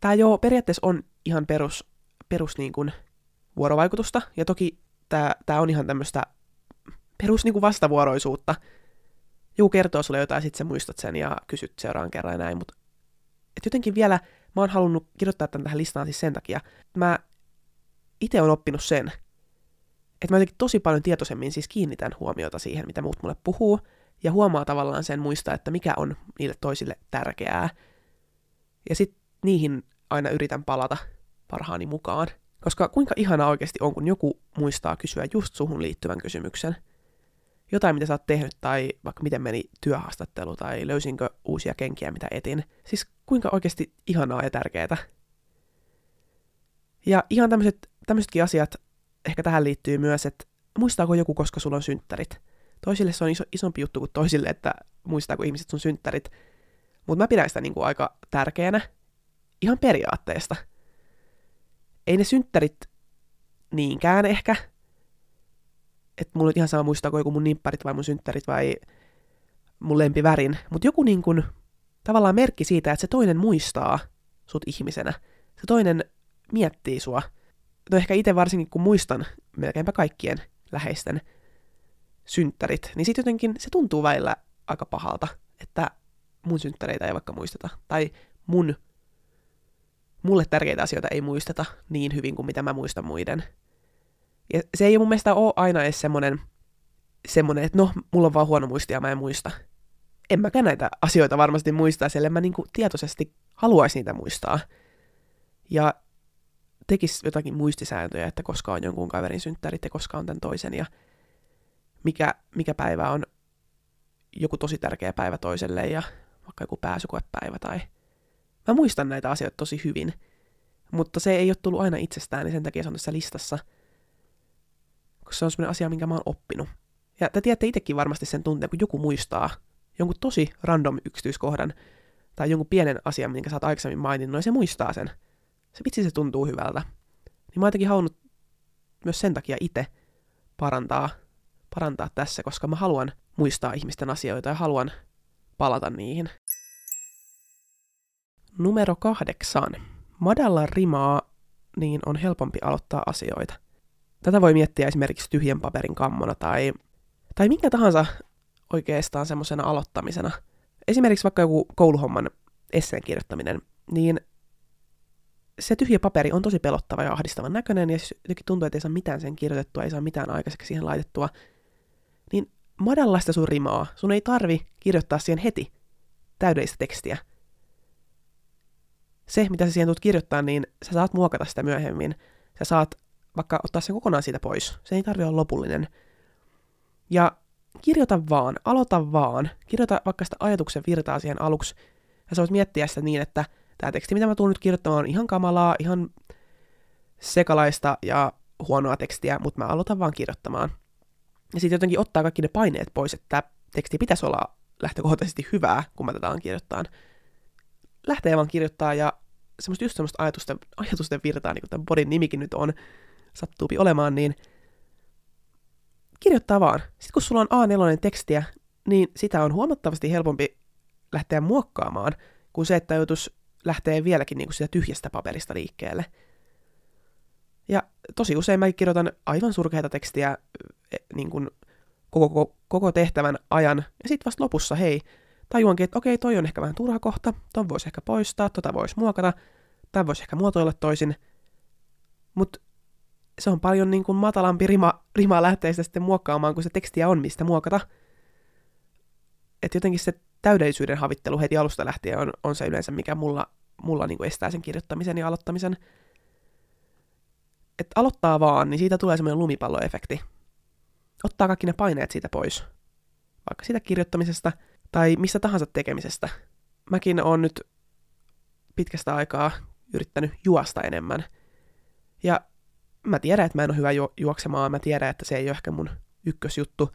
tämä joo, periaatteessa on ihan perus, perus niin kuin vuorovaikutusta, ja toki tämä, on ihan tämmöistä perus niin kuin vastavuoroisuutta. Joku kertoo sulle jotain, sit sä muistat sen ja kysyt seuraavan kerran ja näin, mutta et jotenkin vielä mä oon halunnut kirjoittaa tämän tähän listaan siis sen takia, mä itse on oppinut sen, että mä jotenkin tosi paljon tietoisemmin siis kiinnitän huomiota siihen, mitä muut mulle puhuu, ja huomaa tavallaan sen muistaa, että mikä on niille toisille tärkeää. Ja sitten niihin aina yritän palata parhaani mukaan. Koska kuinka ihana oikeasti on, kun joku muistaa kysyä just suhun liittyvän kysymyksen. Jotain, mitä sä oot tehnyt, tai vaikka miten meni työhaastattelu, tai löysinkö uusia kenkiä, mitä etin. Siis kuinka oikeasti ihanaa ja tärkeää. Ja ihan tämmöiset, tämmöisetkin asiat, ehkä tähän liittyy myös, että muistaako joku, koska sulla on synttärit. Toisille se on iso, isompi juttu kuin toisille, että muistaako ihmiset sun synttärit. Mutta mä pidän sitä niin kuin aika tärkeänä, ihan periaatteesta – ei ne synttärit niinkään ehkä. Että mulla on ihan sama muistaako joku mun nimpparit vai mun synttärit vai mun lempivärin. Mutta joku niin kun, tavallaan merkki siitä, että se toinen muistaa sut ihmisenä. Se toinen miettii sua. No ehkä itse varsinkin, kun muistan melkeinpä kaikkien läheisten synttärit, niin sitten jotenkin se tuntuu väillä aika pahalta, että mun synttäreitä ei vaikka muisteta. Tai mun mulle tärkeitä asioita ei muisteta niin hyvin kuin mitä mä muistan muiden. Ja se ei mun mielestä ole aina edes semmoinen, semmoinen että no, mulla on vaan huono muistia, mä en muista. En mäkään näitä asioita varmasti muistaa, sillä mä niinku tietoisesti haluaisin niitä muistaa. Ja tekisi jotakin muistisääntöjä, että koska on jonkun kaverin synttärit ja koska on tämän toisen ja mikä, mikä päivä on joku tosi tärkeä päivä toiselle ja vaikka joku pääsykoepäivä tai Mä muistan näitä asioita tosi hyvin, mutta se ei ole tullut aina itsestään, niin sen takia se on tässä listassa. Koska se on sellainen asia, minkä mä oon oppinut. Ja te tiedätte itsekin varmasti sen tunteen, kun joku muistaa jonkun tosi random yksityiskohdan tai jonkun pienen asian, minkä sä oot aikaisemmin maininnut, ja se muistaa sen. Se vitsi se tuntuu hyvältä. Niin mä oon jotenkin halunnut myös sen takia itse parantaa, parantaa tässä, koska mä haluan muistaa ihmisten asioita ja haluan palata niihin. Numero kahdeksan. Madalla rimaa, niin on helpompi aloittaa asioita. Tätä voi miettiä esimerkiksi tyhjän paperin kammona tai, tai minkä tahansa oikeastaan semmoisena aloittamisena. Esimerkiksi vaikka joku kouluhomman esseen kirjoittaminen, niin se tyhjä paperi on tosi pelottava ja ahdistavan näköinen, ja jotenkin tuntuu, että ei saa mitään sen kirjoitettua, ei saa mitään aikaiseksi siihen laitettua, niin madalla sitä sun rimaa. Sun ei tarvi kirjoittaa siihen heti täydellistä tekstiä – se, mitä sä siihen tulet kirjoittaa, niin sä saat muokata sitä myöhemmin. Sä saat vaikka ottaa sen kokonaan siitä pois. Se ei tarvitse olla lopullinen. Ja kirjoita vaan, aloita vaan. Kirjoita vaikka sitä ajatuksen virtaa siihen aluksi. Ja sä voit miettiä sitä niin, että tämä teksti, mitä mä tulen nyt kirjoittamaan, on ihan kamalaa, ihan sekalaista ja huonoa tekstiä, mutta mä aloitan vaan kirjoittamaan. Ja sitten jotenkin ottaa kaikki ne paineet pois, että teksti pitäisi olla lähtökohtaisesti hyvää, kun mä tätä on kirjoittaa. Lähtee vaan kirjoittaa ja semmoista just semmoista ajatusten, ajatusten virtaa, niin kuin tämän bodin nimikin nyt on, sattuupi olemaan, niin kirjoittaa vaan. Sitten kun sulla on A4 tekstiä, niin sitä on huomattavasti helpompi lähteä muokkaamaan, kuin se, että joutuisi lähteä vieläkin niin kuin sitä tyhjästä paperista liikkeelle. Ja tosi usein mä kirjoitan aivan surkeita tekstiä e, niin kuin koko, koko, koko tehtävän ajan, ja sitten vasta lopussa, hei, tajuankin, että okei, toi on ehkä vähän turha kohta, ton voisi ehkä poistaa, tota voisi muokata, tai voisi ehkä muotoilla toisin, mutta se on paljon niin kuin matalampi rima, rima lähteä sitä sitten muokkaamaan, kun se tekstiä on, mistä muokata. Että jotenkin se täydellisyyden havittelu heti alusta lähtien on, on se yleensä, mikä mulla, mulla niin kuin estää sen kirjoittamisen ja aloittamisen. Että aloittaa vaan, niin siitä tulee semmoinen lumipalloefekti. Ottaa kaikki ne paineet siitä pois. Vaikka siitä kirjoittamisesta tai mistä tahansa tekemisestä. Mäkin on nyt pitkästä aikaa yrittänyt juosta enemmän. Ja mä tiedän, että mä en ole hyvä ju- juoksemaan, mä tiedän, että se ei ole ehkä mun ykkösjuttu,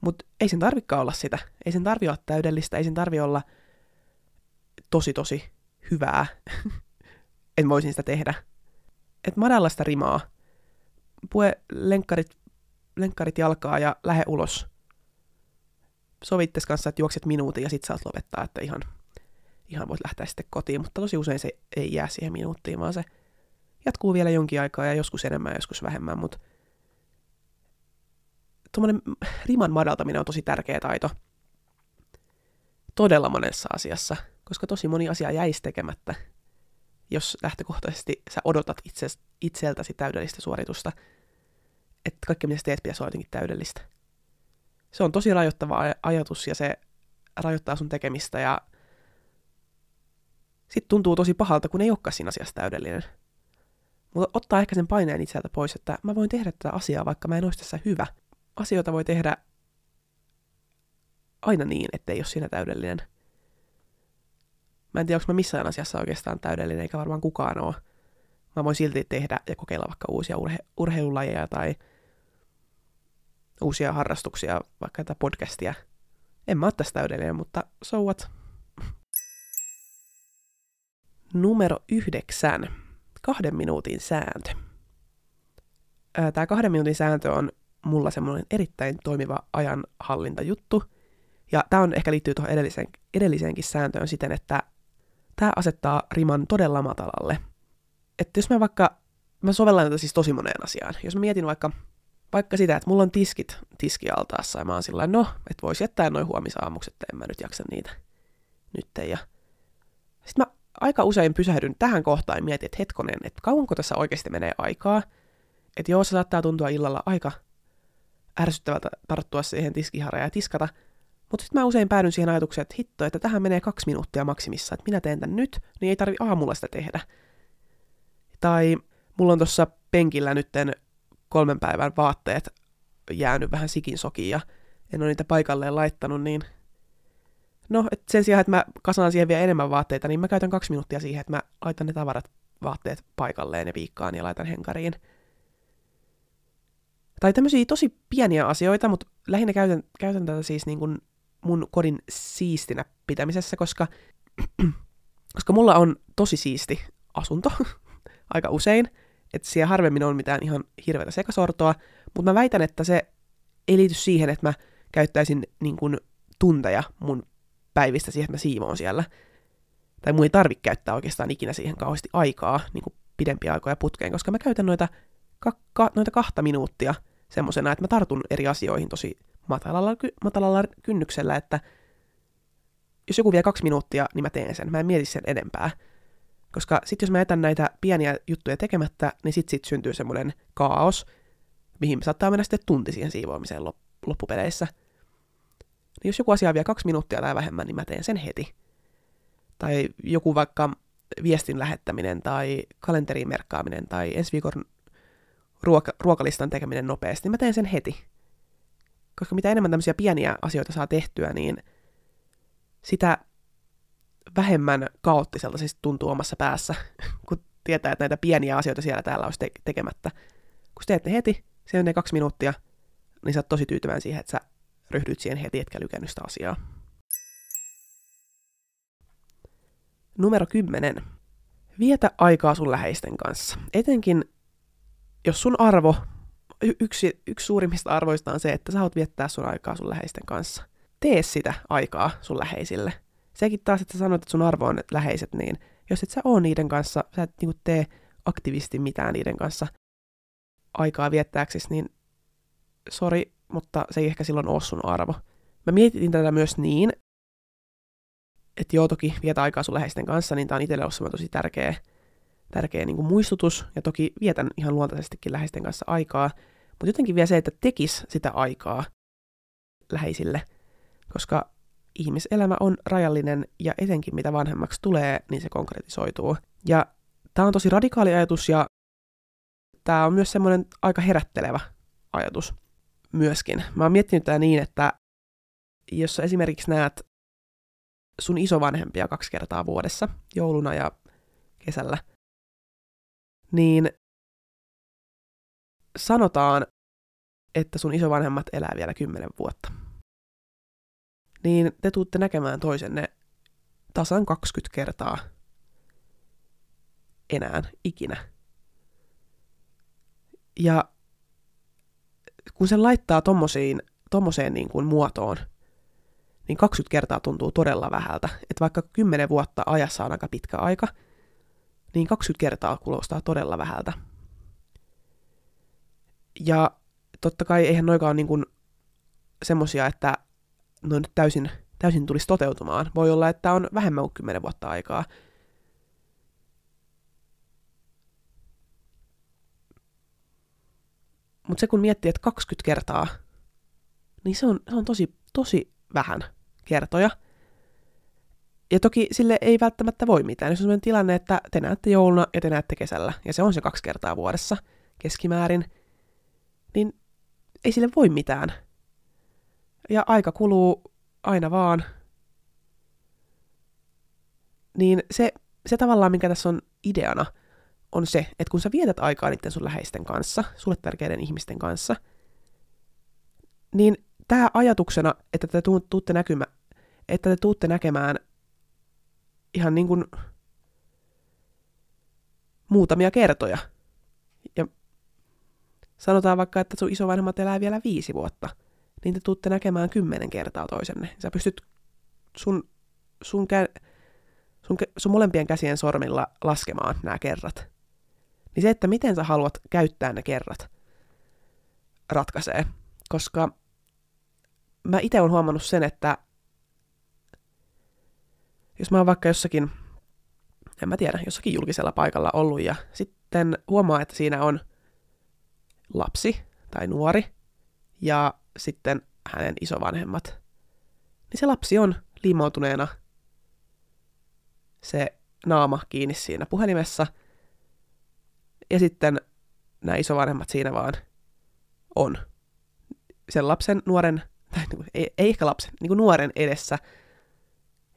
mutta ei sen tarvikaan olla sitä. Ei sen tarvi olla täydellistä, ei sen tarvi olla tosi tosi hyvää, en voisin sitä tehdä. Et madalla sitä rimaa. Pue lenkkarit, lenkkarit jalkaa ja lähde ulos. Sovittes kanssa, että juokset minuutin ja sit saat lopettaa, että ihan, ihan voit lähteä sitten kotiin, mutta tosi usein se ei jää siihen minuuttiin, vaan se jatkuu vielä jonkin aikaa ja joskus enemmän joskus vähemmän, mutta tuommoinen riman madaltaminen on tosi tärkeä taito. Todella monessa asiassa, koska tosi moni asia jäisi tekemättä, jos lähtökohtaisesti sä odotat itse, itseltäsi täydellistä suoritusta, että kaikki mitä sä teet pitäisi olla jotenkin täydellistä. Se on tosi rajoittava ajatus ja se rajoittaa sun tekemistä ja sitten tuntuu tosi pahalta, kun ei olekaan siinä asiassa täydellinen. Mutta ottaa ehkä sen paineen itseltä pois, että mä voin tehdä tätä asiaa, vaikka mä en olisi tässä hyvä. Asioita voi tehdä aina niin, ettei ole siinä täydellinen. Mä en tiedä, onko mä missään asiassa oikeastaan täydellinen, eikä varmaan kukaan ole. Mä voin silti tehdä ja kokeilla vaikka uusia urhe- urheilulajeja tai uusia harrastuksia, vaikka tätä podcastia. En mä ole tässä täydellinen, mutta so what? Numero yhdeksän kahden minuutin sääntö. Tämä kahden minuutin sääntö on mulla semmoinen erittäin toimiva ajanhallintajuttu. Ja tämä on ehkä liittyy tuohon edelliseen, edelliseenkin sääntöön siten, että tämä asettaa riman todella matalalle. Että jos mä vaikka, mä sovellan tätä siis tosi moneen asiaan. Jos mä mietin vaikka, vaikka sitä, että mulla on tiskit tiskialtaassa ja mä oon sillä no, että voisi jättää noin huomisaamukset, että en mä nyt jaksa niitä nyt. Ja sitten mä aika usein pysähdyn tähän kohtaan ja mietin, että hetkonen, että kauanko tässä oikeasti menee aikaa. Että joo, se saattaa tuntua illalla aika ärsyttävältä tarttua siihen tiskiharjaan ja tiskata, mutta sitten mä usein päädyn siihen ajatukseen, että hitto, että tähän menee kaksi minuuttia maksimissa, että minä teen tän nyt, niin ei tarvi aamulla sitä tehdä. Tai mulla on tuossa penkillä nytten kolmen päivän vaatteet jäänyt vähän sikin sokiin ja en ole niitä paikalleen laittanut, niin No, et sen sijaan, että mä kasaan siihen vielä enemmän vaatteita, niin mä käytän kaksi minuuttia siihen, että mä laitan ne tavarat, vaatteet paikalleen ja viikkaan ja laitan henkariin. Tai tämmöisiä tosi pieniä asioita, mutta lähinnä käytän, käytän tätä siis niin kuin mun kodin siistinä pitämisessä, koska, koska mulla on tosi siisti asunto aika usein, että siellä harvemmin on mitään ihan hirveätä sekasortoa, mutta mä väitän, että se ei liity siihen, että mä käyttäisin niin kuin tunteja mun päivistä siihen, että mä siivoon siellä. Tai mun ei tarvitse käyttää oikeastaan ikinä siihen kauheasti aikaa, niin kuin pidempiä aikoja putkeen, koska mä käytän noita, ka- ka- noita kahta minuuttia semmoisena, että mä tartun eri asioihin tosi matalalla, ky- matalalla kynnyksellä, että jos joku vie kaksi minuuttia, niin mä teen sen. Mä en mieti sen enempää. Koska sitten jos mä jätän näitä pieniä juttuja tekemättä, niin sitten sit syntyy semmoinen kaos, mihin saattaa mennä sitten tunti siihen siivoamiseen loppupeleissä – niin jos joku asia vie kaksi minuuttia tai vähemmän, niin mä teen sen heti. Tai joku vaikka viestin lähettäminen tai kalenteriin merkkaaminen tai ensi viikon ruoka- ruokalistan tekeminen nopeasti, niin mä teen sen heti. Koska mitä enemmän tämmöisiä pieniä asioita saa tehtyä, niin sitä vähemmän kaoottiselta siis tuntuu omassa päässä, kun tietää, että näitä pieniä asioita siellä täällä olisi te- tekemättä. Kun sä teet ne heti, se menee kaksi minuuttia, niin sä oot tosi tyytyväinen siihen, että sä ryhdyt siihen heti, etkä lykännyt sitä asiaa. Numero 10. Vietä aikaa sun läheisten kanssa. Etenkin, jos sun arvo, yksi, yksi suurimmista arvoista on se, että sä haluat viettää sun aikaa sun läheisten kanssa. Tee sitä aikaa sun läheisille. Sekin taas, että sä sanoit, että sun arvo on läheiset, niin jos et sä oo niiden kanssa, sä et niinku tee aktivisti mitään niiden kanssa aikaa viettääksesi, niin sori, mutta se ei ehkä silloin ole sun arvo. Mä mietin tätä myös niin, että joo, toki vietä aikaa sun läheisten kanssa, niin tää on itselle ollut tosi tärkeä, tärkeä niin kuin muistutus, ja toki vietän ihan luontaisestikin läheisten kanssa aikaa, mutta jotenkin vielä se, että tekis sitä aikaa läheisille, koska ihmiselämä on rajallinen, ja etenkin mitä vanhemmaksi tulee, niin se konkretisoituu. Ja tämä on tosi radikaali ajatus, ja tämä on myös semmoinen aika herättelevä ajatus myöskin. Mä oon miettinyt tätä niin, että jos sä esimerkiksi näet sun isovanhempia kaksi kertaa vuodessa, jouluna ja kesällä, niin sanotaan, että sun isovanhemmat elää vielä kymmenen vuotta. Niin te tuutte näkemään toisenne tasan 20 kertaa enää ikinä. Ja kun se laittaa tommoseen, tommoseen niin kuin muotoon, niin 20 kertaa tuntuu todella vähältä. Että vaikka 10 vuotta ajassa on aika pitkä aika, niin 20 kertaa kuulostaa todella vähältä. Ja totta kai eihän noikaan niin kuin semmosia, että no nyt täysin, täysin tulisi toteutumaan. Voi olla, että on vähemmän kuin 10 vuotta aikaa. Mutta se kun miettii, että 20 kertaa, niin se on, se on tosi, tosi vähän kertoja. Ja toki sille ei välttämättä voi mitään. Jos on sellainen tilanne, että te näette jouluna ja te näette kesällä, ja se on se kaksi kertaa vuodessa keskimäärin, niin ei sille voi mitään. Ja aika kuluu aina vaan. Niin se, se tavallaan, mikä tässä on ideana, on se, että kun sä vietät aikaa niiden sun läheisten kanssa, sulle tärkeiden ihmisten kanssa, niin tämä ajatuksena, että te tuutte, näkymä, että te tuutte näkemään ihan niin kuin muutamia kertoja. Ja sanotaan vaikka, että sun isovanhemmat elää vielä viisi vuotta, niin te tuutte näkemään kymmenen kertaa toisenne. Sä pystyt sun, sun, kä- sun, sun molempien käsien sormilla laskemaan nämä kerrat. Niin se, että miten sä haluat käyttää ne kerrat, ratkaisee. Koska mä itse olen huomannut sen, että jos mä oon vaikka jossakin, en mä tiedä, jossakin julkisella paikalla ollut ja sitten huomaa, että siinä on lapsi tai nuori ja sitten hänen isovanhemmat, niin se lapsi on liimautuneena se naama kiinni siinä puhelimessa – ja sitten nämä isovanhemmat siinä vaan on. Sen lapsen, nuoren, tai niin kuin, ei, ei ehkä lapsen, niin kuin nuoren edessä.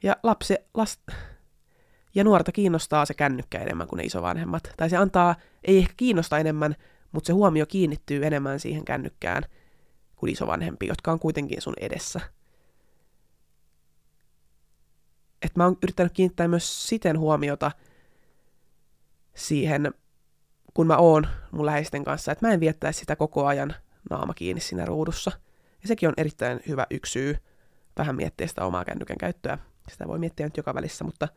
Ja lapsi, last, ja nuorta kiinnostaa se kännykkä enemmän kuin ne isovanhemmat. Tai se antaa, ei ehkä kiinnosta enemmän, mutta se huomio kiinnittyy enemmän siihen kännykkään kuin isovanhempi, jotka on kuitenkin sun edessä. Et mä oon yrittänyt kiinnittää myös siten huomiota siihen kun mä oon mun läheisten kanssa, että mä en viettäisi sitä koko ajan naama kiinni siinä ruudussa. Ja sekin on erittäin hyvä yksi syy vähän miettiä sitä omaa kännykän käyttöä. Sitä voi miettiä nyt joka välissä, mutta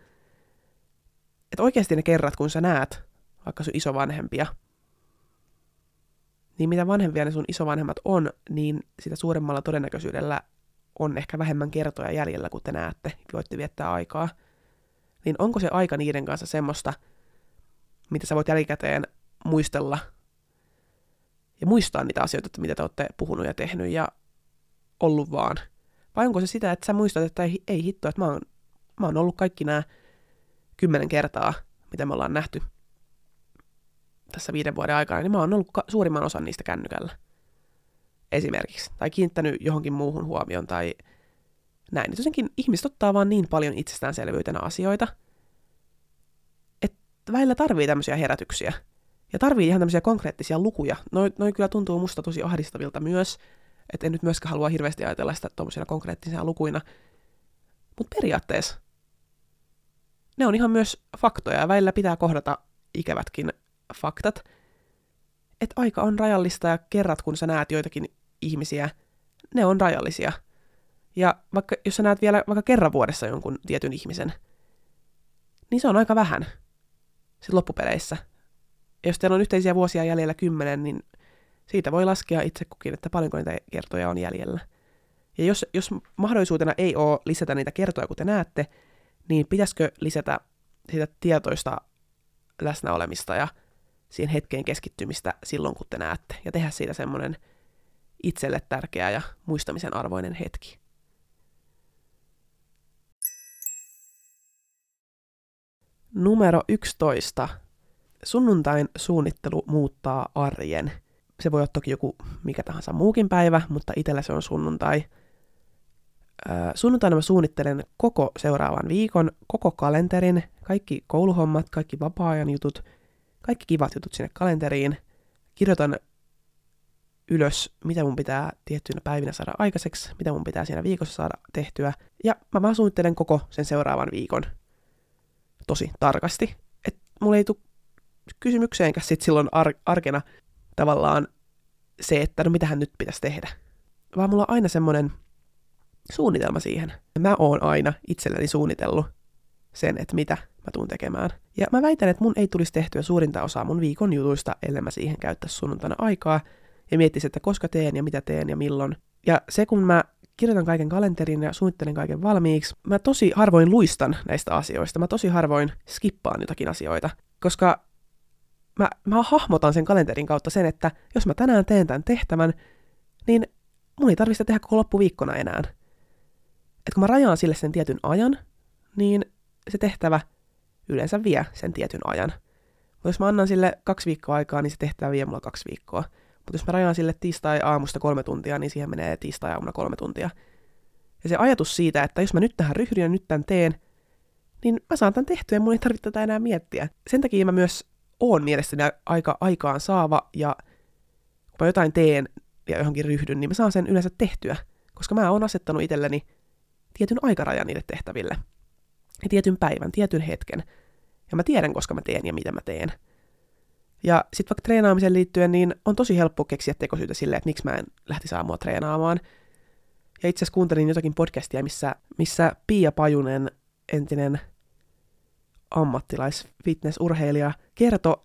että oikeasti ne kerrat, kun sä näet vaikka sun isovanhempia, niin mitä vanhempia ne sun isovanhemmat on, niin sitä suuremmalla todennäköisyydellä on ehkä vähemmän kertoja jäljellä, kun te näette, voitte viettää aikaa. Niin onko se aika niiden kanssa semmoista, mitä sä voit jälkikäteen muistella ja muistaa niitä asioita, mitä te olette puhunut ja tehnyt ja ollut vaan. Vai onko se sitä, että sä muistat, että ei, ei hitto, että mä oon, mä oon ollut kaikki nämä kymmenen kertaa, mitä me ollaan nähty tässä viiden vuoden aikana, niin mä oon ollut suurimman osan niistä kännykällä. Esimerkiksi. Tai kiinnittänyt johonkin muuhun huomioon tai näin. Et jotenkin ihmiset ottaa vaan niin paljon itsestäänselvyytenä asioita, että välillä tarvii tämmöisiä herätyksiä – ja tarvii ihan tämmöisiä konkreettisia lukuja. Noin noi kyllä tuntuu musta tosi ahdistavilta myös, että en nyt myöskään halua hirveästi ajatella sitä tuommoisina konkreettisina lukuina. Mutta periaatteessa ne on ihan myös faktoja ja välillä pitää kohdata ikävätkin faktat. Että aika on rajallista ja kerrat, kun sä näet joitakin ihmisiä, ne on rajallisia. Ja vaikka, jos sä näet vielä vaikka kerran vuodessa jonkun tietyn ihmisen, niin se on aika vähän sitten loppupeleissä. Ja jos teillä on yhteisiä vuosia jäljellä kymmenen, niin siitä voi laskea itse kukin, että paljonko niitä kertoja on jäljellä. Ja jos, jos mahdollisuutena ei ole lisätä niitä kertoja, kun te näette, niin pitäisikö lisätä sitä tietoista läsnäolemista ja siihen hetkeen keskittymistä silloin, kun te näette, ja tehdä siitä semmoinen itselle tärkeä ja muistamisen arvoinen hetki. Numero 11. Sunnuntain suunnittelu muuttaa arjen. Se voi olla toki joku mikä tahansa muukin päivä, mutta itsellä se on sunnuntai. sunnuntaina mä suunnittelen koko seuraavan viikon, koko kalenterin, kaikki kouluhommat, kaikki vapaa-ajan jutut, kaikki kivat jutut sinne kalenteriin. Kirjoitan ylös, mitä mun pitää tiettyinä päivinä saada aikaiseksi, mitä mun pitää siinä viikossa saada tehtyä. Ja mä vaan suunnittelen koko sen seuraavan viikon tosi tarkasti. Että mulla ei tule kysymykseenkään sit silloin ar- arkena tavallaan se, että no mitähän nyt pitäisi tehdä. Vaan mulla on aina semmoinen suunnitelma siihen. Mä oon aina itselleni suunnitellut sen, että mitä mä tuun tekemään. Ja mä väitän, että mun ei tulisi tehtyä suurinta osaa mun viikon jutuista, ellei mä siihen käyttäisi sunnuntaina aikaa ja miettisi, että koska teen ja mitä teen ja milloin. Ja se, kun mä kirjoitan kaiken kalenterin ja suunnittelen kaiken valmiiksi. Mä tosi harvoin luistan näistä asioista. Mä tosi harvoin skippaan jotakin asioita, koska mä, mä hahmotan sen kalenterin kautta sen, että jos mä tänään teen tämän tehtävän, niin mun ei tarvitse tehdä koko loppuviikkona enää. Et kun mä rajaan sille sen tietyn ajan, niin se tehtävä yleensä vie sen tietyn ajan. Mutta jos mä annan sille kaksi viikkoa aikaa, niin se tehtävä vie mulla kaksi viikkoa. Mutta jos mä rajaan sille tiistai-aamusta kolme tuntia, niin siihen menee tiistai-aamuna kolme tuntia. Ja se ajatus siitä, että jos mä nyt tähän ryhdyn ja nyt tämän teen, niin mä saan tämän tehtyä ja mun ei tarvitse tätä enää miettiä. Sen takia mä myös oon mielestäni aika aikaan saava ja kun mä jotain teen ja johonkin ryhdyn, niin mä saan sen yleensä tehtyä, koska mä oon asettanut itselleni tietyn aikarajan niille tehtäville. Ja tietyn päivän, tietyn hetken. Ja mä tiedän, koska mä teen ja mitä mä teen. Ja sitten vaikka treenaamiseen liittyen, niin on tosi helppo keksiä tekosyitä sille, että miksi mä en lähtisi aamua treenaamaan. Ja itse asiassa kuuntelin jotakin podcastia, missä, missä Pia Pajunen, entinen ammattilais-fitnessurheilija, kertoi,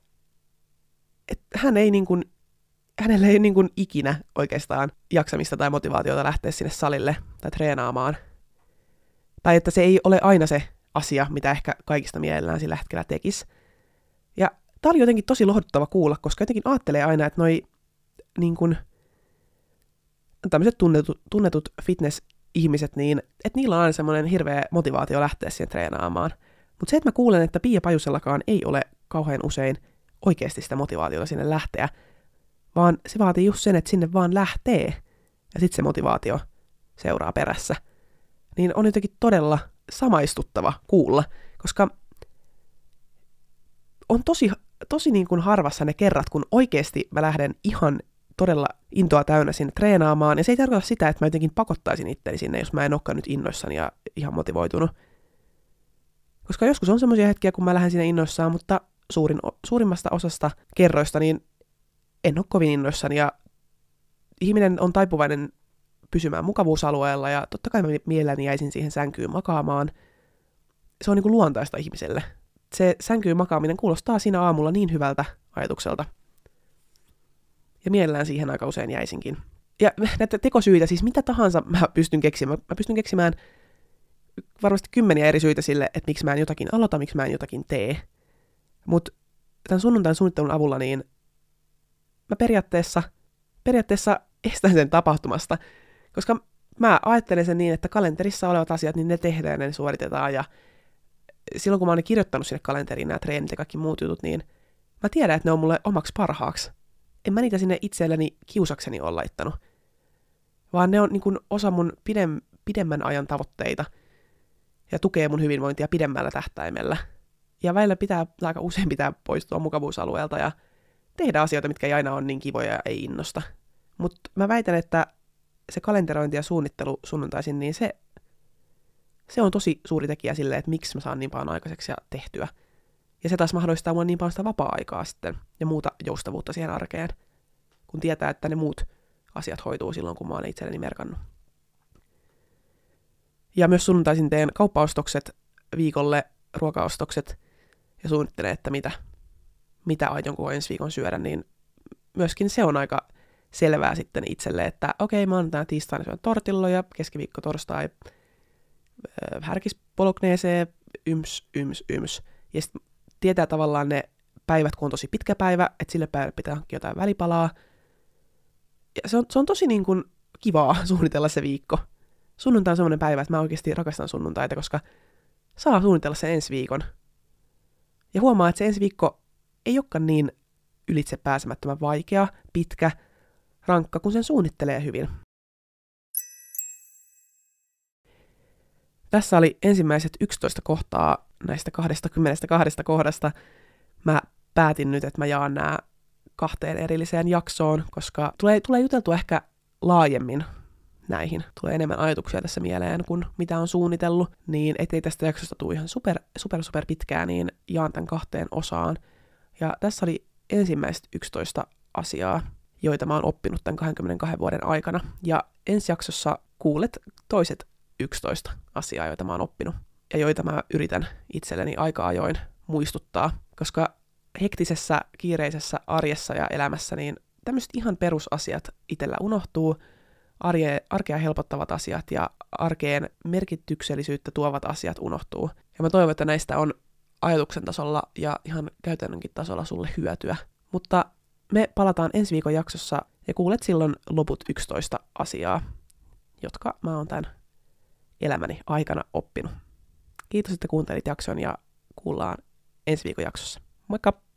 että hän ei niin kuin, hänellä ei niin kuin ikinä oikeastaan jaksamista tai motivaatiota lähteä sinne salille tai treenaamaan. Tai että se ei ole aina se asia, mitä ehkä kaikista mielellään sillä hetkellä tekisi. Ja Tämä oli jotenkin tosi lohduttava kuulla, koska jotenkin ajattelee aina, että noi niin kun, tämmöiset tunnetut, tunnetut fitness-ihmiset, niin että niillä on aina semmoinen hirveä motivaatio lähteä siihen treenaamaan. Mutta se, että mä kuulen, että Pia Pajusellakaan ei ole kauhean usein oikeasti sitä motivaatiota sinne lähteä, vaan se vaatii just sen, että sinne vaan lähtee, ja sitten se motivaatio seuraa perässä. Niin on jotenkin todella samaistuttava kuulla, koska on tosi tosi niin kuin harvassa ne kerrat, kun oikeasti mä lähden ihan todella intoa täynnä sinne treenaamaan. Ja se ei tarkoita sitä, että mä jotenkin pakottaisin itteni sinne, jos mä en olekaan nyt innoissani ja ihan motivoitunut. Koska joskus on semmoisia hetkiä, kun mä lähden sinne innoissaan, mutta suurin, suurimmasta osasta kerroista niin en ole kovin innoissani. Ja ihminen on taipuvainen pysymään mukavuusalueella ja totta kai mä mielelläni jäisin siihen sänkyyn makaamaan. Se on niin kuin luontaista ihmiselle se sänkyyn makaaminen kuulostaa siinä aamulla niin hyvältä ajatukselta. Ja mielellään siihen aika usein jäisinkin. Ja näitä tekosyitä, siis mitä tahansa mä pystyn keksimään. Mä pystyn keksimään varmasti kymmeniä eri syitä sille, että miksi mä en jotakin aloita, miksi mä en jotakin tee. Mutta tämän sunnuntain suunnittelun avulla niin mä periaatteessa, periaatteessa estän sen tapahtumasta, koska mä ajattelen sen niin, että kalenterissa olevat asiat, niin ne tehdään ja ne suoritetaan ja silloin kun mä oon kirjoittanut sinne kalenteriin nämä treenit ja kaikki muut jutut, niin mä tiedän, että ne on mulle omaksi parhaaksi. En mä niitä sinne itselleni kiusakseni ole laittanut. Vaan ne on niin osa mun pidem, pidemmän ajan tavoitteita ja tukee mun hyvinvointia pidemmällä tähtäimellä. Ja välillä pitää, aika usein pitää poistua mukavuusalueelta ja tehdä asioita, mitkä ei aina ole niin kivoja ja ei innosta. Mutta mä väitän, että se kalenterointi ja suunnittelu sunnuntaisin, niin se, se on tosi suuri tekijä sille, että miksi mä saan niin paljon aikaiseksi ja tehtyä. Ja se taas mahdollistaa mulle niin paljon sitä vapaa-aikaa sitten ja muuta joustavuutta siihen arkeen, kun tietää, että ne muut asiat hoituu silloin, kun mä oon itselleni merkannut. Ja myös sunnuntaisin teen kauppaostokset viikolle, ruokaostokset ja suunnittelen, että mitä, mitä aion koko ensi viikon syödä, niin myöskin se on aika selvää sitten itselle, että okei, okay, tänä tiistaina syön tortilloja, keskiviikko, torstai, äh, härkispolokneesee, yms, yms, yms. Ja sitten tietää tavallaan ne päivät, kun on tosi pitkä päivä, että sille päivälle pitää hankkia jotain välipalaa. Ja se on, se on tosi niin kuin kivaa suunnitella se viikko. Sunnuntai on semmoinen päivä, että mä oikeasti rakastan sunnuntaita, koska saa suunnitella sen ensi viikon. Ja huomaa, että se ensi viikko ei olekaan niin ylitse pääsemättömän vaikea, pitkä, rankka, kun sen suunnittelee hyvin. Tässä oli ensimmäiset 11 kohtaa näistä 22 kohdasta. Mä päätin nyt, että mä jaan nämä kahteen erilliseen jaksoon, koska tulee, tulee juteltua ehkä laajemmin näihin. Tulee enemmän ajatuksia tässä mieleen kuin mitä on suunnitellut, niin ettei tästä jaksosta tule ihan super, super, super pitkää, niin jaan tämän kahteen osaan. Ja tässä oli ensimmäiset 11 asiaa, joita mä oon oppinut tämän 22 vuoden aikana. Ja ensi jaksossa kuulet toiset 11 asiaa, joita mä oon oppinut ja joita mä yritän itselleni aika ajoin muistuttaa, koska hektisessä, kiireisessä arjessa ja elämässä niin tämmöiset ihan perusasiat itsellä unohtuu, arje, arkea helpottavat asiat ja arkeen merkityksellisyyttä tuovat asiat unohtuu. Ja mä toivon, että näistä on ajatuksen tasolla ja ihan käytännönkin tasolla sulle hyötyä. Mutta me palataan ensi viikon jaksossa ja kuulet silloin loput 11 asiaa, jotka mä oon tämän elämäni aikana oppinut. Kiitos, että kuuntelit jakson ja kuullaan ensi viikon jaksossa. Moikka!